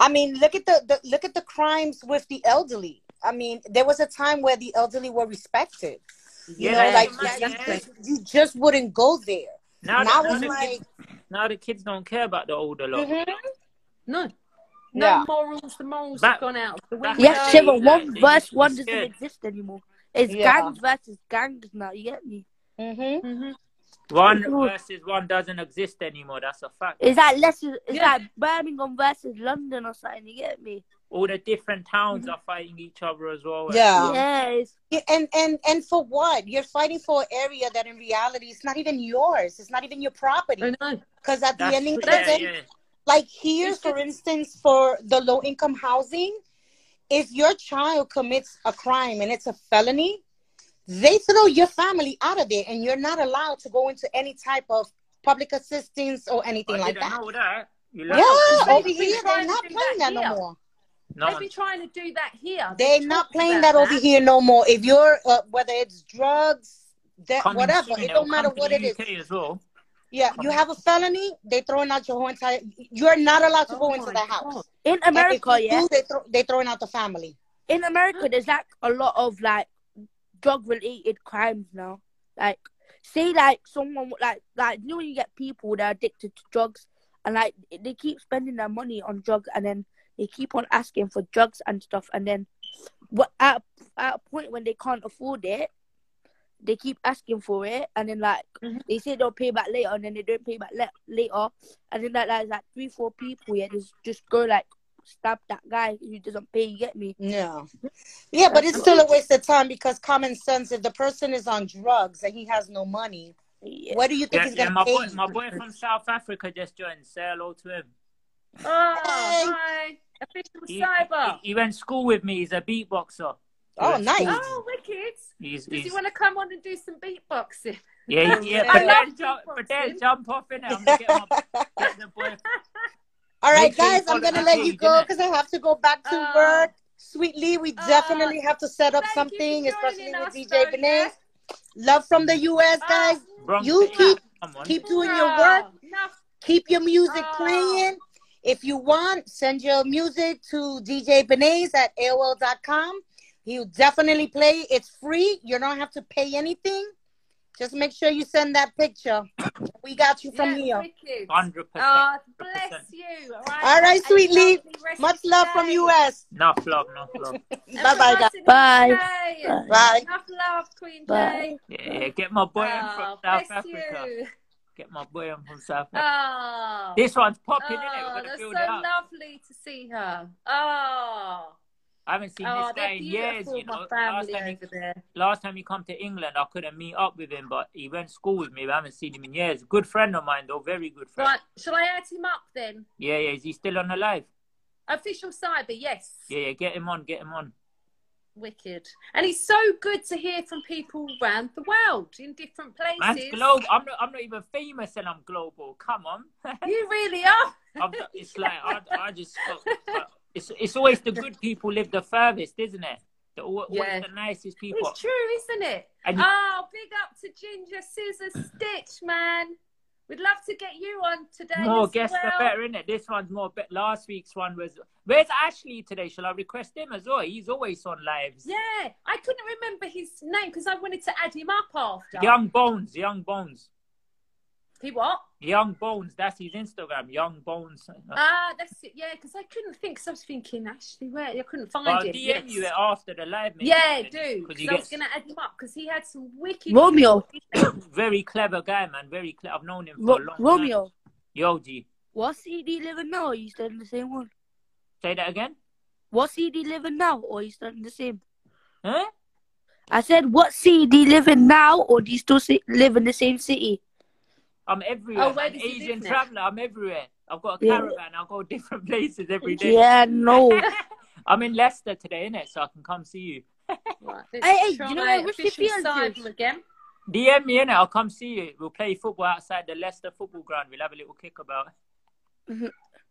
I mean, look at the, the look at the crimes with the elderly. I mean, there was a time where the elderly were respected. You Yeah, know, like right, you, yeah. just, you just wouldn't go there. Now, Now the, now, it's the like, kids, now the kids don't care about the older lot. Mhm. No. No Yeah. morals. The morals Back- have gone out. The back- window. Yes, Yeah, Shiva, yeah, one they verse used to be one doesn't exist anymore. It's Yeah. gangs versus gangs now. You get me? Mhm. Mhm. One versus one doesn't exist anymore. That's a fact. Is that Leicester. It's Yeah. like Birmingham versus London or something. You get me? All the different towns mm-hmm. are fighting each other as well. Yeah. yeah. It's, Yeah, and and and for what? You're fighting for an area that in reality is not even yours. It's not even your property. Because at the end of the day, yeah. like here, for instance, for the low income housing, if your child commits a crime and it's a felony, they throw your family out of there, and you're not allowed to go into any type of public assistance or anything I like didn't that. know that. You Yeah, over They've been here trying they're not playing that that no more. No, They've been trying to do that here. They're They've not playing about that over here no more. If you're uh, whether it's drugs, that coming whatever, soon, it it'll don't matter what the it is. UK as well. Yeah, you have a felony, they're throwing out your whole entire. You're not allowed to Oh go into my the house. In And if America, you yeah. do, they throw, they throwing out the family. in America, there's like a lot of like drug related crimes now. Like, say like someone like like you know when you get people that are addicted to drugs and like they keep spending their money on drugs and then they keep on asking for drugs and stuff and then what at at a point when they can't afford it, they keep asking for it and then like Mhm. they say they'll pay back later and then they don't pay back le- later and then like, like like three four people yeah just just go like stab that guy who doesn't pay. You get me? Yeah. Yeah, but it's still a waste of time because common sense, if the person is on drugs and he has no money, Yeah. What do you think Yeah, he's yeah, gonna my pay boy, my boy from South Africa just joined. Say hello to him. Oh, Hey. hi. Official He, cyber. he, he went to school with me. He's a beatboxer. Oh, nice. school- Oh, wicked. He's, Does he he's, want to come on and do some beatboxing? yeah, yeah. I But love then jump, but then jump off in it. I'm gonna get, my, get the boy. All right, Make guys, I'm gonna let you go because I have to go back to Oh. work. Sweetly, we Oh, definitely have to set up something, especially with DJ though, Benes. yeah? Love from the US, guys. Oh, Bronx You keep- Keep doing your work. Keep your music playing. If you want, send your music to DJ Benes at AOL.com. He'll definitely play. It's free. You don't have to pay anything. Just make sure you send that picture. We got you from yeah, here. Wicked. Hundred oh, percent. Oh, bless you. All right, All right, Have sweetly. Much of the love from. US. Enough love, enough love. And Bye bye, from guys. us in the Bye. Bye. Enough love, Queen Bye. Jay. Yeah, yeah. Get my boy Oh, from bless South Africa. you. Get my boy from South Africa. Oh. This one's popping, oh, innit? We're oh, that's so it up. lovely to see her. Oh, I haven't seen oh, this guy in years, you know. Last time, he, there. last time he come to England, I couldn't meet up with him, but he went to school with me. I haven't seen him in years. Good friend of mine, though. Very good friend. Right, shall I add him up then? Yeah, yeah. Is he still on the live? Official cyber, yes. Yeah, yeah. Get him on. Get him on. Wicked. And it's so good to hear from people around the world in different places. global. I'm not. I'm not even famous, and I'm global. Come on. You really are. I'm not, it's like I, I just. I, it's it's always the good people live the furthest, isn't it? The always Yeah. the nicest people. It's true, isn't it? And Oh, big up to Ginger Scissor Stitch, man. We'd love to get you on today. More as guests well. are better, innit? This one's more. Be- last week's one was. Where's Ashley today? Shall I request him as well? He's always on lives. Yeah, I couldn't remember his name because I wanted to add him up after. Young Bones. Young Bones. He what? Young Bones. That's his Instagram. Young Bones. Ah, that's it. Yeah, because I couldn't think. Because I was thinking, Ashley, where I couldn't find I'll him. DM yes. you it after the live. maybe, Yeah, then, do. 'cause Because he I was going to add him up because he had some wicked. Romeo. very clever guy, man. Very clever. I've known him for Ro- a long time. Romeo. Yo, G. What CD living now? Or are you still in the same one? Say that again. What CD living now? Or are you still in the same? Huh? I said, what CD living now? Or do you still si- live in the same city? I'm everywhere. Oh, where I'm does he Asian live traveler. I'm everywhere. I've got a Yeah. caravan. I go different places every day. Yeah, no. I'm in Leicester today, innit? So I can come see you. Right, let's Hey, hey, you know where Richie official Fields is? again. DM me, innit? I'll come see you. We'll play football outside the Leicester football ground. We'll have a little kick about.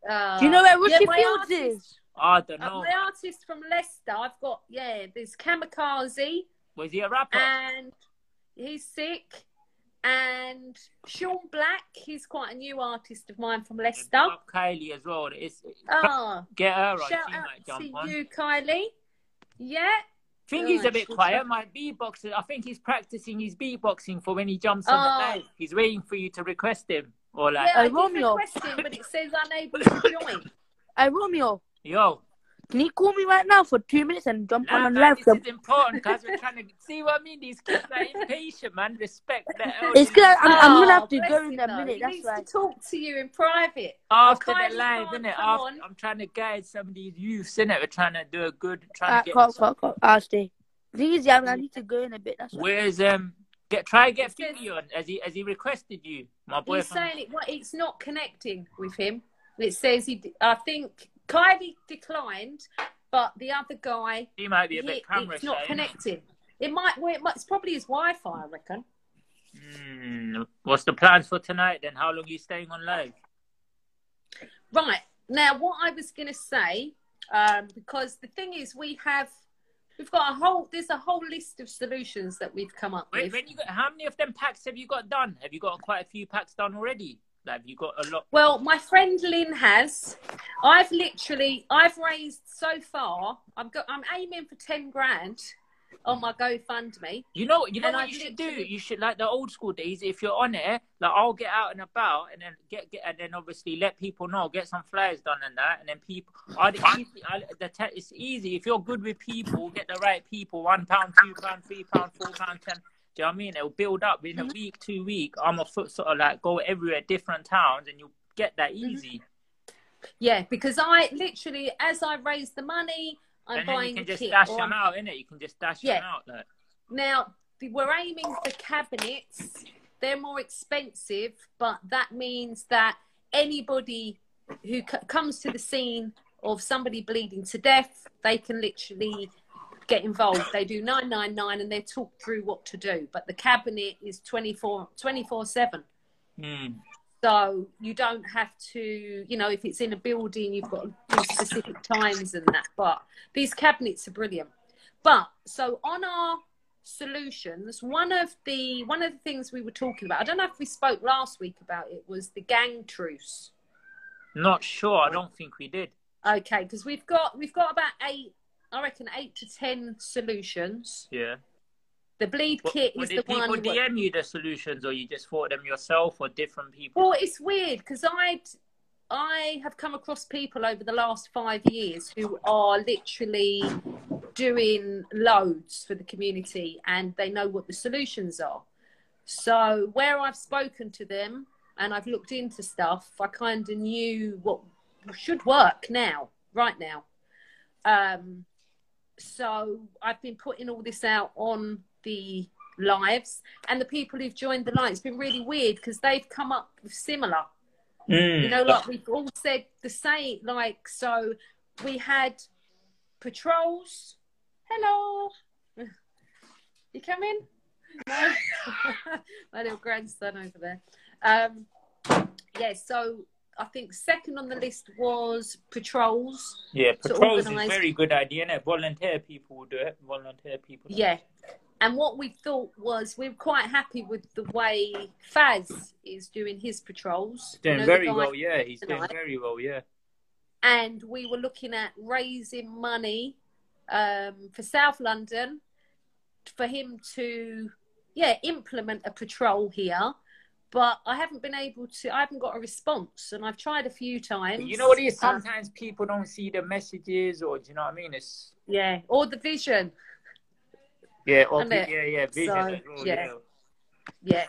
Uh, Do you know where Richie my Fields artist- is? I don't Uh, know. my artist from Leicester, I've got yeah. There's Kamikaze, Was he a rapper? and he's sick. And Sean Black, he's quite a new artist of mine from Leicester. Big Kylie as well. It's, Ah, get her on. shout out might to on. you, Kylie. Yeah. I think he's a bit quiet. try- My beatboxer, I think he's practicing his beatboxing for when he jumps on Oh. the live. He's waiting for you to request him. Or like, Yeah, I Uh, did Romeo. request him, but it says unable to join. Hey, Romeo, yo, can you call me right now for two minutes and jump nah, on man, live? this is important because we're trying to see what I mean. These kids are impatient, man. Respect the It's good. I'm, I'm Oh, gonna have to go in a minute. He That's needs right. to talk to you in private. After the live, can't innit? come After. I'm trying to guide some of these youths, it. We're trying to do a good, trying Uh, to get. call, call, call. I'll stay. The thing is, yeah, I need to go in a bit. That's right. Where's um? Get try get He says- Phoebe on. Has he has he requested you, my boy? He's saying it. What? It's not connecting with him. It says he. I think Kylie declined, but the other guy, He might be a he- bit camera it's not connected. It might. Well, it might. It's probably his Wi-Fi. I reckon. Hmm, what's the plans for tonight then? How long are you staying on live? Right now, what I was going to say, um, because the thing is, we have. We've got a whole. There's a whole list of solutions that we've come up Wait, with. got, how many of them packs have you got done? Have you got quite a few packs done already? Have you got a lot? Well, my friend Lynn has. I've literally, I've raised so far. I'm got, I'm aiming for ten grand on my GoFundMe. You know, you know And what I've you should do. You should like the old school days. If you're on it, like I'll get out and about, and then get get, and then obviously let people know, get some flyers done and that, and then people. Easy, I, the te- it's easy if you're good with people. Get the right people. One pound, two pound, three pound, four pound, ten. Do you know what I mean? It'll build up in a mm-hmm. week, two week. I'm a foot sort of like go everywhere, different towns, and you'll get that mm-hmm. easy. Yeah, because I literally, as I raise the money, I'm and buying you can just kit. dash them out, innit? You can just dash Yeah. them out. Like. Now we're aiming for cabinets they're more expensive, but that means that anybody who c- comes to the scene of somebody bleeding to death, they can literally get involved. They do 999 and they're talked through what to do. But the cabinet is 24 24 7. Mm. So you don't have to, you know, if it's in a building, you've got specific times and that. But these cabinets are brilliant. But so on our solutions, one of the one of the things we were talking about, I don't know if we spoke last week about it, was the gang truce. Not sure. I don't think we did. Okay, because we've got we've got about eight, I reckon eight to ten solutions. Yeah. The bleed What, kit is did the people one. DM you the solutions, or you just thought them yourself, or different people? Well, it's weird because I I have come across people over the last five years who are literally doing loads for the community and they know what the solutions are. So where I've spoken to them and I've looked into stuff, I kind of knew what should work now, right now. Um, so I've been putting all this out on the lives and the people who've joined the line. It's been really weird because they've come up with similar. Mm. You know, like we've all said the same. Like so, we had patrols. Hello, you come in? No, my little grandson over there. Um, yeah, so I think second on the list was patrols. Yeah, patrols is organise- very good idea, innit? Volunteer people will do it. Volunteer people. Yeah. And what we thought was we were quite happy with the way Faz is doing his patrols. You Doing know, very well, yeah. He's doing very well, yeah. and we were looking at raising money um, for South London for him to, yeah, implement a patrol here. But I haven't been able to. I haven't got a response, and I've tried a few times. You know what it is? Uh, Sometimes people don't see the messages, or do you know what I mean? It's yeah, or the vision. yeah, or, it- yeah, yeah, vision so, as well, yeah. yeah. Yeah.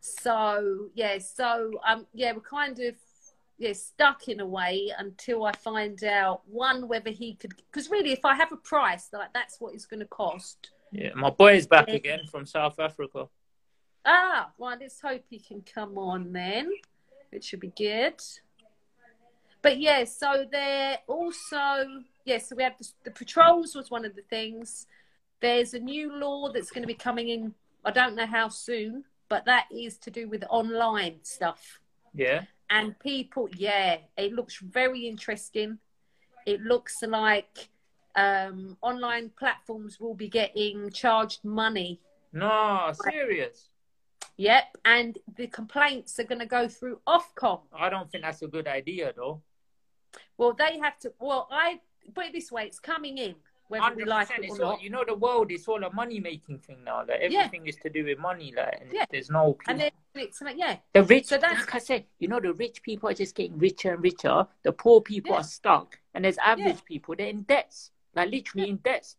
So yeah, so um, yeah, we're kind of yeah stuck in a way until I find out one whether he could. Because really, if I have a price, like that's what it's going to cost. Yeah, my boy is back Yeah. again from South Africa. Ah, well, Let's hope he can come on then. It should be good. But yeah, so they're also yeah. So we have the, the patrols was one of the things. There's a new law that's going to be coming in. I don't know how soon, but that is to do with online stuff. Yeah, And people, yeah, it looks very interesting. It looks like um, online platforms will be getting charged money no, serious. Yep, and the complaints are going to go through Ofcom. I don't think that's a good idea, though. Well, they have to. Well, I put it this way: it's coming in, whether we like it or It's all you know. The world is all a money making thing now. Like Yeah. everything is to do with money. Like, and Yeah. there's no. And then it's like, yeah, The rich, So that's- like I said, you know, the rich people are just getting richer and richer. The poor people Yeah. are stuck, and there's average Yeah. people they're in debts, like literally in debts.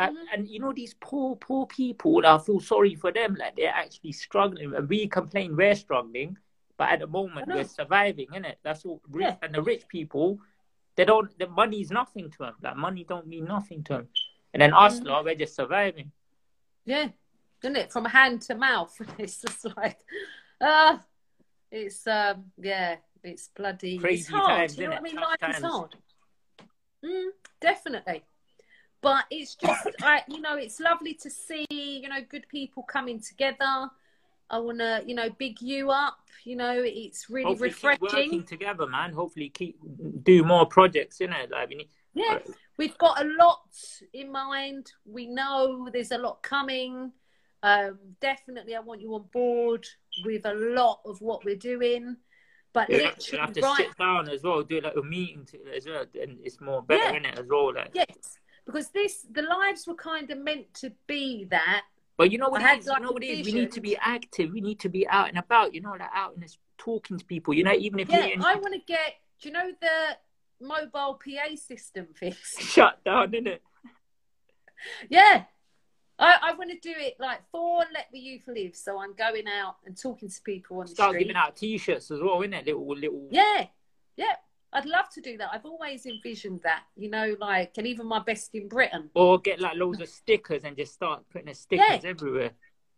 Like, Mhm. and you know, these poor, poor people. I feel sorry for them. Like they're actually struggling. And we complain we're struggling, but at the moment we're surviving, innit? That's all. Rich, Yeah. And the rich people, they don't. The money's nothing to them. Like money don't mean nothing to them. And then us, Mhm. lot, we're just surviving. yeah, isn't it? From hand to mouth. It's just like, ah, it's um, yeah, it's bloody. it's Crazy hard. times, you know what I mean? Life is hard. Mm, definitely. But it's just, I, you know, it's lovely to see, you know, good people coming together. I want to, you know, big you up. You know, it's really Hopefully keep working refreshing. together, man. Hopefully keep do more projects, you know. Like we need, Yeah, we've got a lot in mind. We know there's a lot coming. Um, definitely, I want you on board with a lot of what we're doing. But you have, you have to right? sit down as well, do like a meeting to, as well, and it's more better Yeah. in it as well. Like, Yes, because this the lives were kind of meant to be that. but you know what I it had. You know what it is? We need to be active. We need to be out and about. You know, like out and talking to people. You know, even if Yeah, I want to get. Do you know the mobile PA system fixed? shut down, innit? yeah. I, I want to do it like for Let the Youth Live. So I'm going out and talking to people on the Start giving out T-shirts as well, isn't it? Little, little. Yeah, yeah. I'd love to do that. I've always envisioned that, you know, like, and even my best in Britain. Or get like loads of stickers and just start putting the stickers Yeah. everywhere.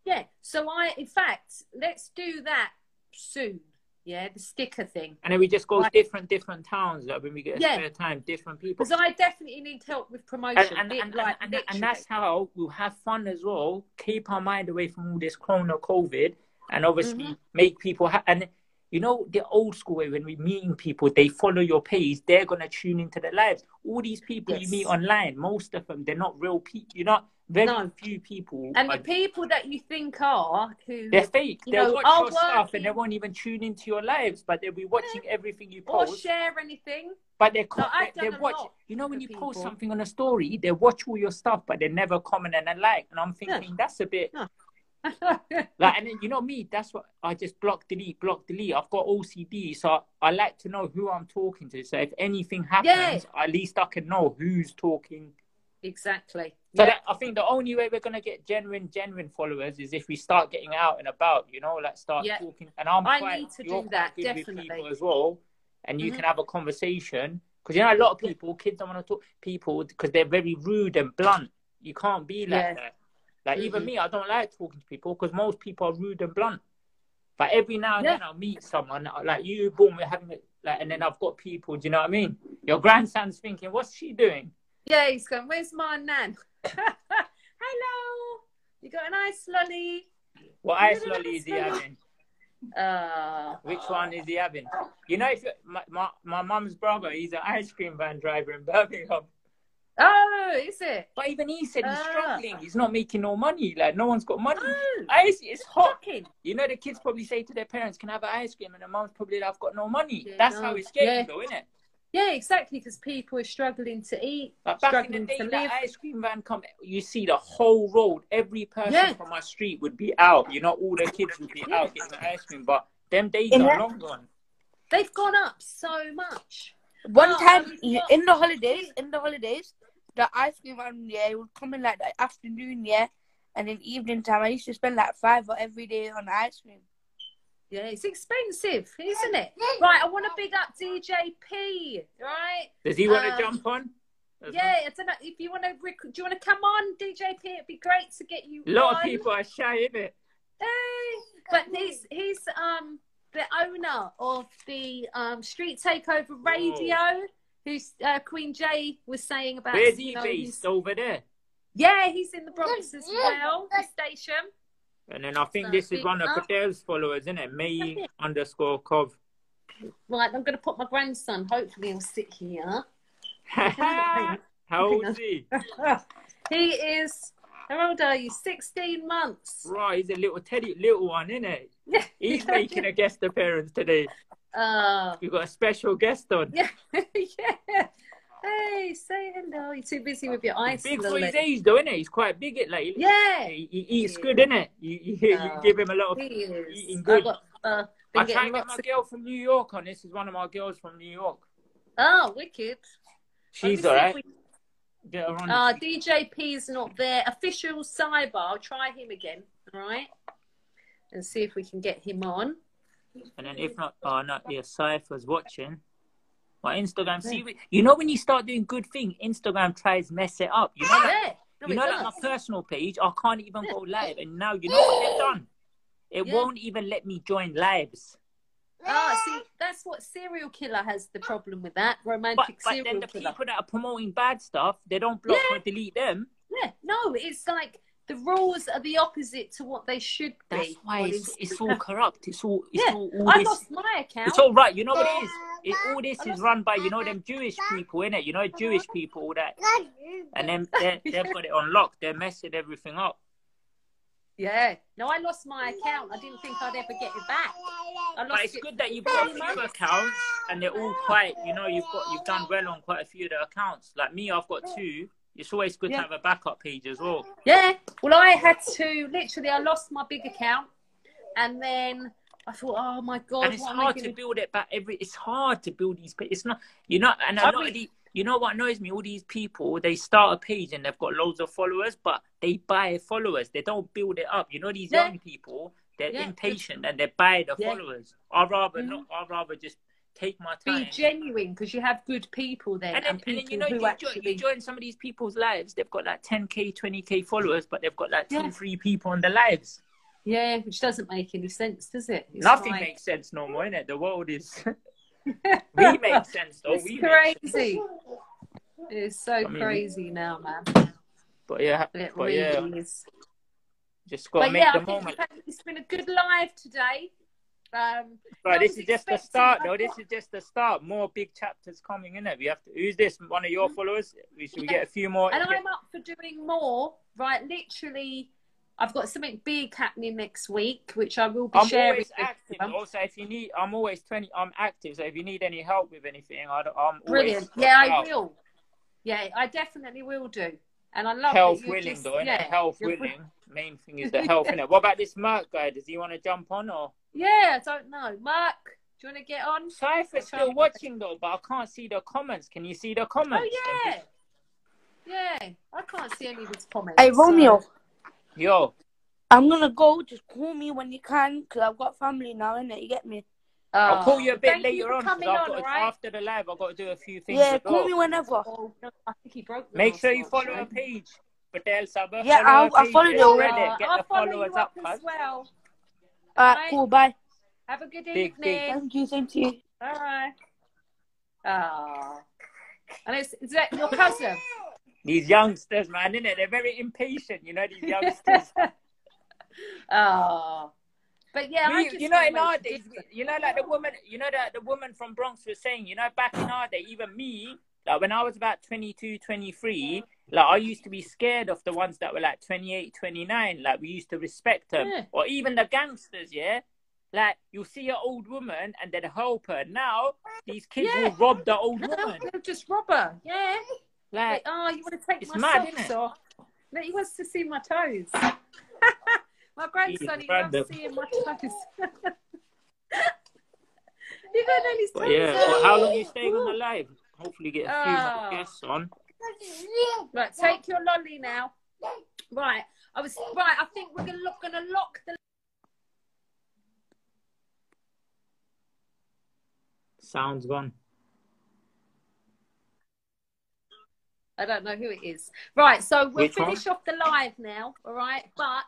Yeah. So I, in fact, let's do that soon. Yeah, the sticker thing. And then we just go Right. different, different towns. Like when we get a Yeah. spare time, different people. Because I definitely need help with promotion. And, and, and, like and, and, that's how we'll have fun as well. Keep our mind away from all this Corona, COVID, and obviously Mhm. make people. Ha- and you know the old school way when we meeting people, they follow your page. They're gonna tune into the lives. All these people you meet online, most of them, they're not real people. You're not very No. few people. and are- the people that you think are who they're fake. They'll know, watch your stuff and they won't even tune into your lives, but they'll be watching everything you post. or share anything. But they're I've they, they watch. You know when you post something on a story, they watch all your stuff, but they never comment and a like. And I'm thinking that's a bit like. And then you know me, that's what I just block, delete, block, delete. I've got OCD, so I like to know who I'm talking to. So if anything happens, at least I can know who's talking. exactly. So Yeah. that, I think the only way we're gonna get genuine, genuine followers is if we start getting out and about. You know, like start Yeah. talking. And I'm I quite, need to do that, definitely. people as well, and you Mhm. can have a conversation. Because you know, a lot of people, kids don't want to talk people because they're very rude and blunt. You can't be like Yeah. that. Like even Mhm. me, I don't like talking to people because most people are rude and blunt. But every now and Yeah. then I'll meet someone like you, boom, we're having it, like, and then I've got people. Do you know what I mean? Your grandson's thinking, "What's she doing?" Yeah, he's going, Where's my nan? Hello. You got an ice lolly? What Yeah, ice lolly is he having? Uh, Which one is he having? You know, if my my my mum's brother, he's an ice cream van driver in Birmingham. Oh, is it? But even he said he's Ah. struggling. He's not making no money. Like no one's got money. Oh, Ice, it's hot. shocking. You know, the kids probably say to their parents, "Can I have an ice cream?" And the mom's probably like, "I've got no money." Yeah, That's no. how it's getting, Yeah. though, isn't it? Yeah, exactly, because people are struggling to eat, Like back in struggling the day, to that live. ice cream van come, you see the whole road. Every person Yeah. from my street would be out. You know, all the kids would be out getting the ice cream. But them days In are that- long gone. They've gone up so much. One Oh, time and you- what- in the holidays, in the holidays, the ice cream man, yeah, it would come in like the afternoon, yeah, and in evening time, I used to spend like five or every day on ice cream. Yeah, it's expensive, isn't it? Right, I want to big up DJP, right? Does he want to Um, jump on? As Yeah, I don't know if you want to. Rec- do you want to come on, DJP? It'd be great to get you. A lot on. of people are shy, isn't it? Hey, but he's he's um the owner of the um Street Takeover Radio. Who's uh, Queen Jay was saying about? Where's you he know, based? he's- Over there. Yeah, he's in the Bronx as well. The station. And then I think So this is big one of up. Patel's followers, isn't it? May underscore Cov. Right, I'm going to put my grandson. Hopefully, he'll sit here. How old is he? he is. How old are you? 16 months. Right, he's a little teddy, little one, isn't it? Yeah. He's making a guest appearance today. Uh, We've got a special guest on. yeah. yeah. Hey, say hello. You're too busy with your eyes. Big for his age, though, isn't it? He's quite big, it like. Yeah. He, he eats Yeah. good, isn't it? You, you, you give him a lot of. He is. Eating good. got, uh, I try and get my of. girl from New York on. This is one of my girls from New York. Oh, wicked. She's Let me see if alright. we- Get her on. Uh, DJP is not there. Official Cyber. I'll try him again. All right. And see if we can get him on. And then if not, oh no, yeah, Cypher's watching. My Instagram, see, you know when you start doing good thing, Instagram tries mess it up. You know, that, Yeah. No, you know, like my personal page, I can't even go live, and now you know what they've done. It Yeah. won't even let me join lives. Ah, see, that's what serial killer has the problem with that romantic but serial then the killer. people that are promoting bad stuff, they don't block Yeah. or delete them. Yeah, no, it's like the rules are the opposite to what they should be. That's why it's, it's all corrupt. It's all it's Yeah, all, all I this. lost my account. It's all right. You know what it is? It, all this is run by you know them Jewish people, innit? You know Jewish people all that, and then they they've got it on lock. They're messing everything up. Yeah, no, I lost my account. I didn't think I'd ever get it back. I But it's it. good that you've got a three few accounts and they're all quite, you know, you've got you've done well on quite a few of the accounts. Like me, I've got two. It's always good Yeah. to have a backup page as well. Yeah, well, I had to literally. I lost my big account, and then I thought, oh my god, and it's what am I hard gonna build it back. Every it's hard to build these. It's not, you know, and a I lot mean- of the, you know what annoys me? All these people, they start a page and they've got loads of followers, but they buy followers. They don't build it up. You know, these Yeah. young people, they're Yeah. impatient and they buy the followers. I'd rather Mhm. not. I'd rather just take my time. be genuine because you have good people then, And and, then, and people then you know, you join, actually. you join some of these people's lives. They've got like 10k, 20k followers, but they've got like two, Yeah. three people on their lives. Yeah, which doesn't make any sense, does it? It's Nothing like- makes sense no more, innit? The world is. we make sense though. It's we crazy. It's so I mean- crazy now, man. But yeah, It but really yeah, is. just gotta But make yeah, the moment. it's been a good live today. Um, Right, this is just the start, though. This is just the start. More big chapters coming in it. We have to. Who's this? One of your followers? We should we get a few more. and I'm up for doing more. Right, literally, I've got something big happening next week, which I will be I'm sharing. always active. Also, if you need, I'm always twenty. I'm active. So if you need any help with anything, I, am always Brilliant. Yeah, I out. will. Yeah, I definitely will do. And I love Health willing, just, though. yeah, Health willing. Main thing is the health, innit? What about this Merc guy? Does he want to jump on or? Yeah, I don't know. Mark, do you want to get on? Cypher's still watching though, but I can't see the comments. Can you see the comments? Oh yeah, yeah. I can't see any of his comments. Hey Romeo, so- Yo, I'm gonna go. Just call me when you can, cause I've got family now, innit? You get me? Oh, I'll call you a bit later for on. 'cause I've on, got, alright? After the live, I've got to do a few things. Yeah, call me whenever. Oh, no, I think he broke. Make sure you follow so- her page. Patel Sabah. Yeah, follow I'll- her I page. followed it Get already. Get I'll the follow followers you up, as cuz. well. Alright, Right. cool. Bye. Have a good Big, evening. big. Thank you. Same to you. All right. Ah. And it's, is that your cousin? These youngsters, man, innit? They're very impatient, you know, these youngsters. oh. But yeah, I just you know, wanna in our days, you know, like the woman, you know, that the woman from Bronx was saying, you know, back in our day, even me, like when I was about 22, 23, like I used to be scared of the ones that were like 28, 29. Like we used to respect them. Yeah. Or even the gangsters, yeah? Like you'll see an old woman and they'd help her. Now, these kids Yeah. will rob the old No, woman. they'll just rob her. Yeah. Like, Like, oh, you want to take my mad, socks off? No, he wants to see my toes. my grandson, he loves seeing my toes. you got any toes yeah, but how long are you staying on the live? Hopefully get a few Oh. more ah. guests on. Right, take your lolly now. Right, I was right. I think we're gonna look, gonna lock the. Sounds gone. I don't know who it is. Right, so we'll Which one? finish off the live now. All right, but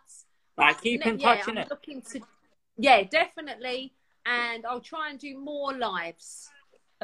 Like, keep in yeah, touch, I'm looking to. Yeah, definitely, and I'll try and do more lives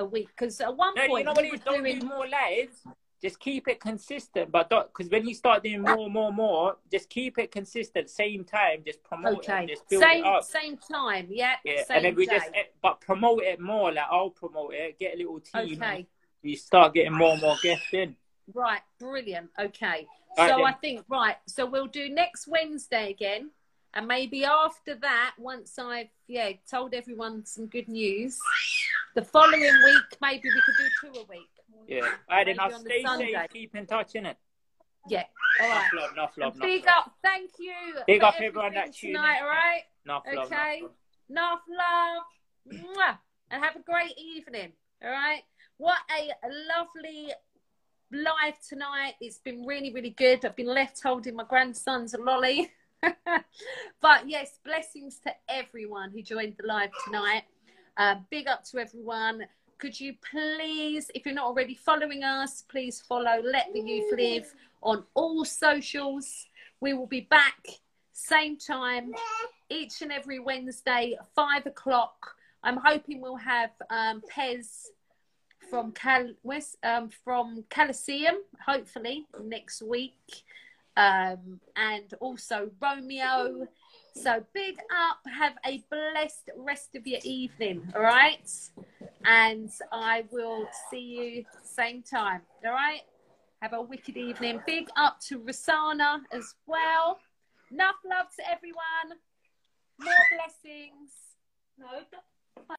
a week because at one No, point you know what it were doing. do more lives. Just keep it consistent, but because when you start doing more, more, more, just keep it consistent. Same time, just promote it, Okay, and just build same it up. same time. Yeah, Yeah, and then we day. just but promote it more. Like I'll promote it. Get a little team. Okay. You start getting more and more guests in. Right, brilliant. Okay. Right so then. I think right. So we'll do next Wednesday again, and maybe after that, once I've yeah told everyone some good news, the following week maybe we could do two a week. Yeah. Right, then I'll stay safe. Keep in touch, innit? Yeah. All right. Enough love, enough love, enough Big love. up. Thank you. Big up everyone that tuned in. tonight. All right. Enough love, Okay. enough love. Enough love. Mwah. And have a great evening. All right. What a lovely live tonight. It's been really, really good. I've been left holding my grandson's lolly. but yes, blessings to everyone who joined the live tonight. Um, big up to everyone. Could you please, if you're not already following us, please follow Let the Youth Live on all socials. We will be back same time each and every Wednesday, five o'clock. I'm hoping we'll have um, Pez from Cal West um, from Coliseum, hopefully next week, um, and also Romeo. So big up. Have a blessed rest of your evening. All right, and I will see you same time. All right. Have a wicked evening. Big up to Rasana as well. Enough love to everyone. More blessings. No,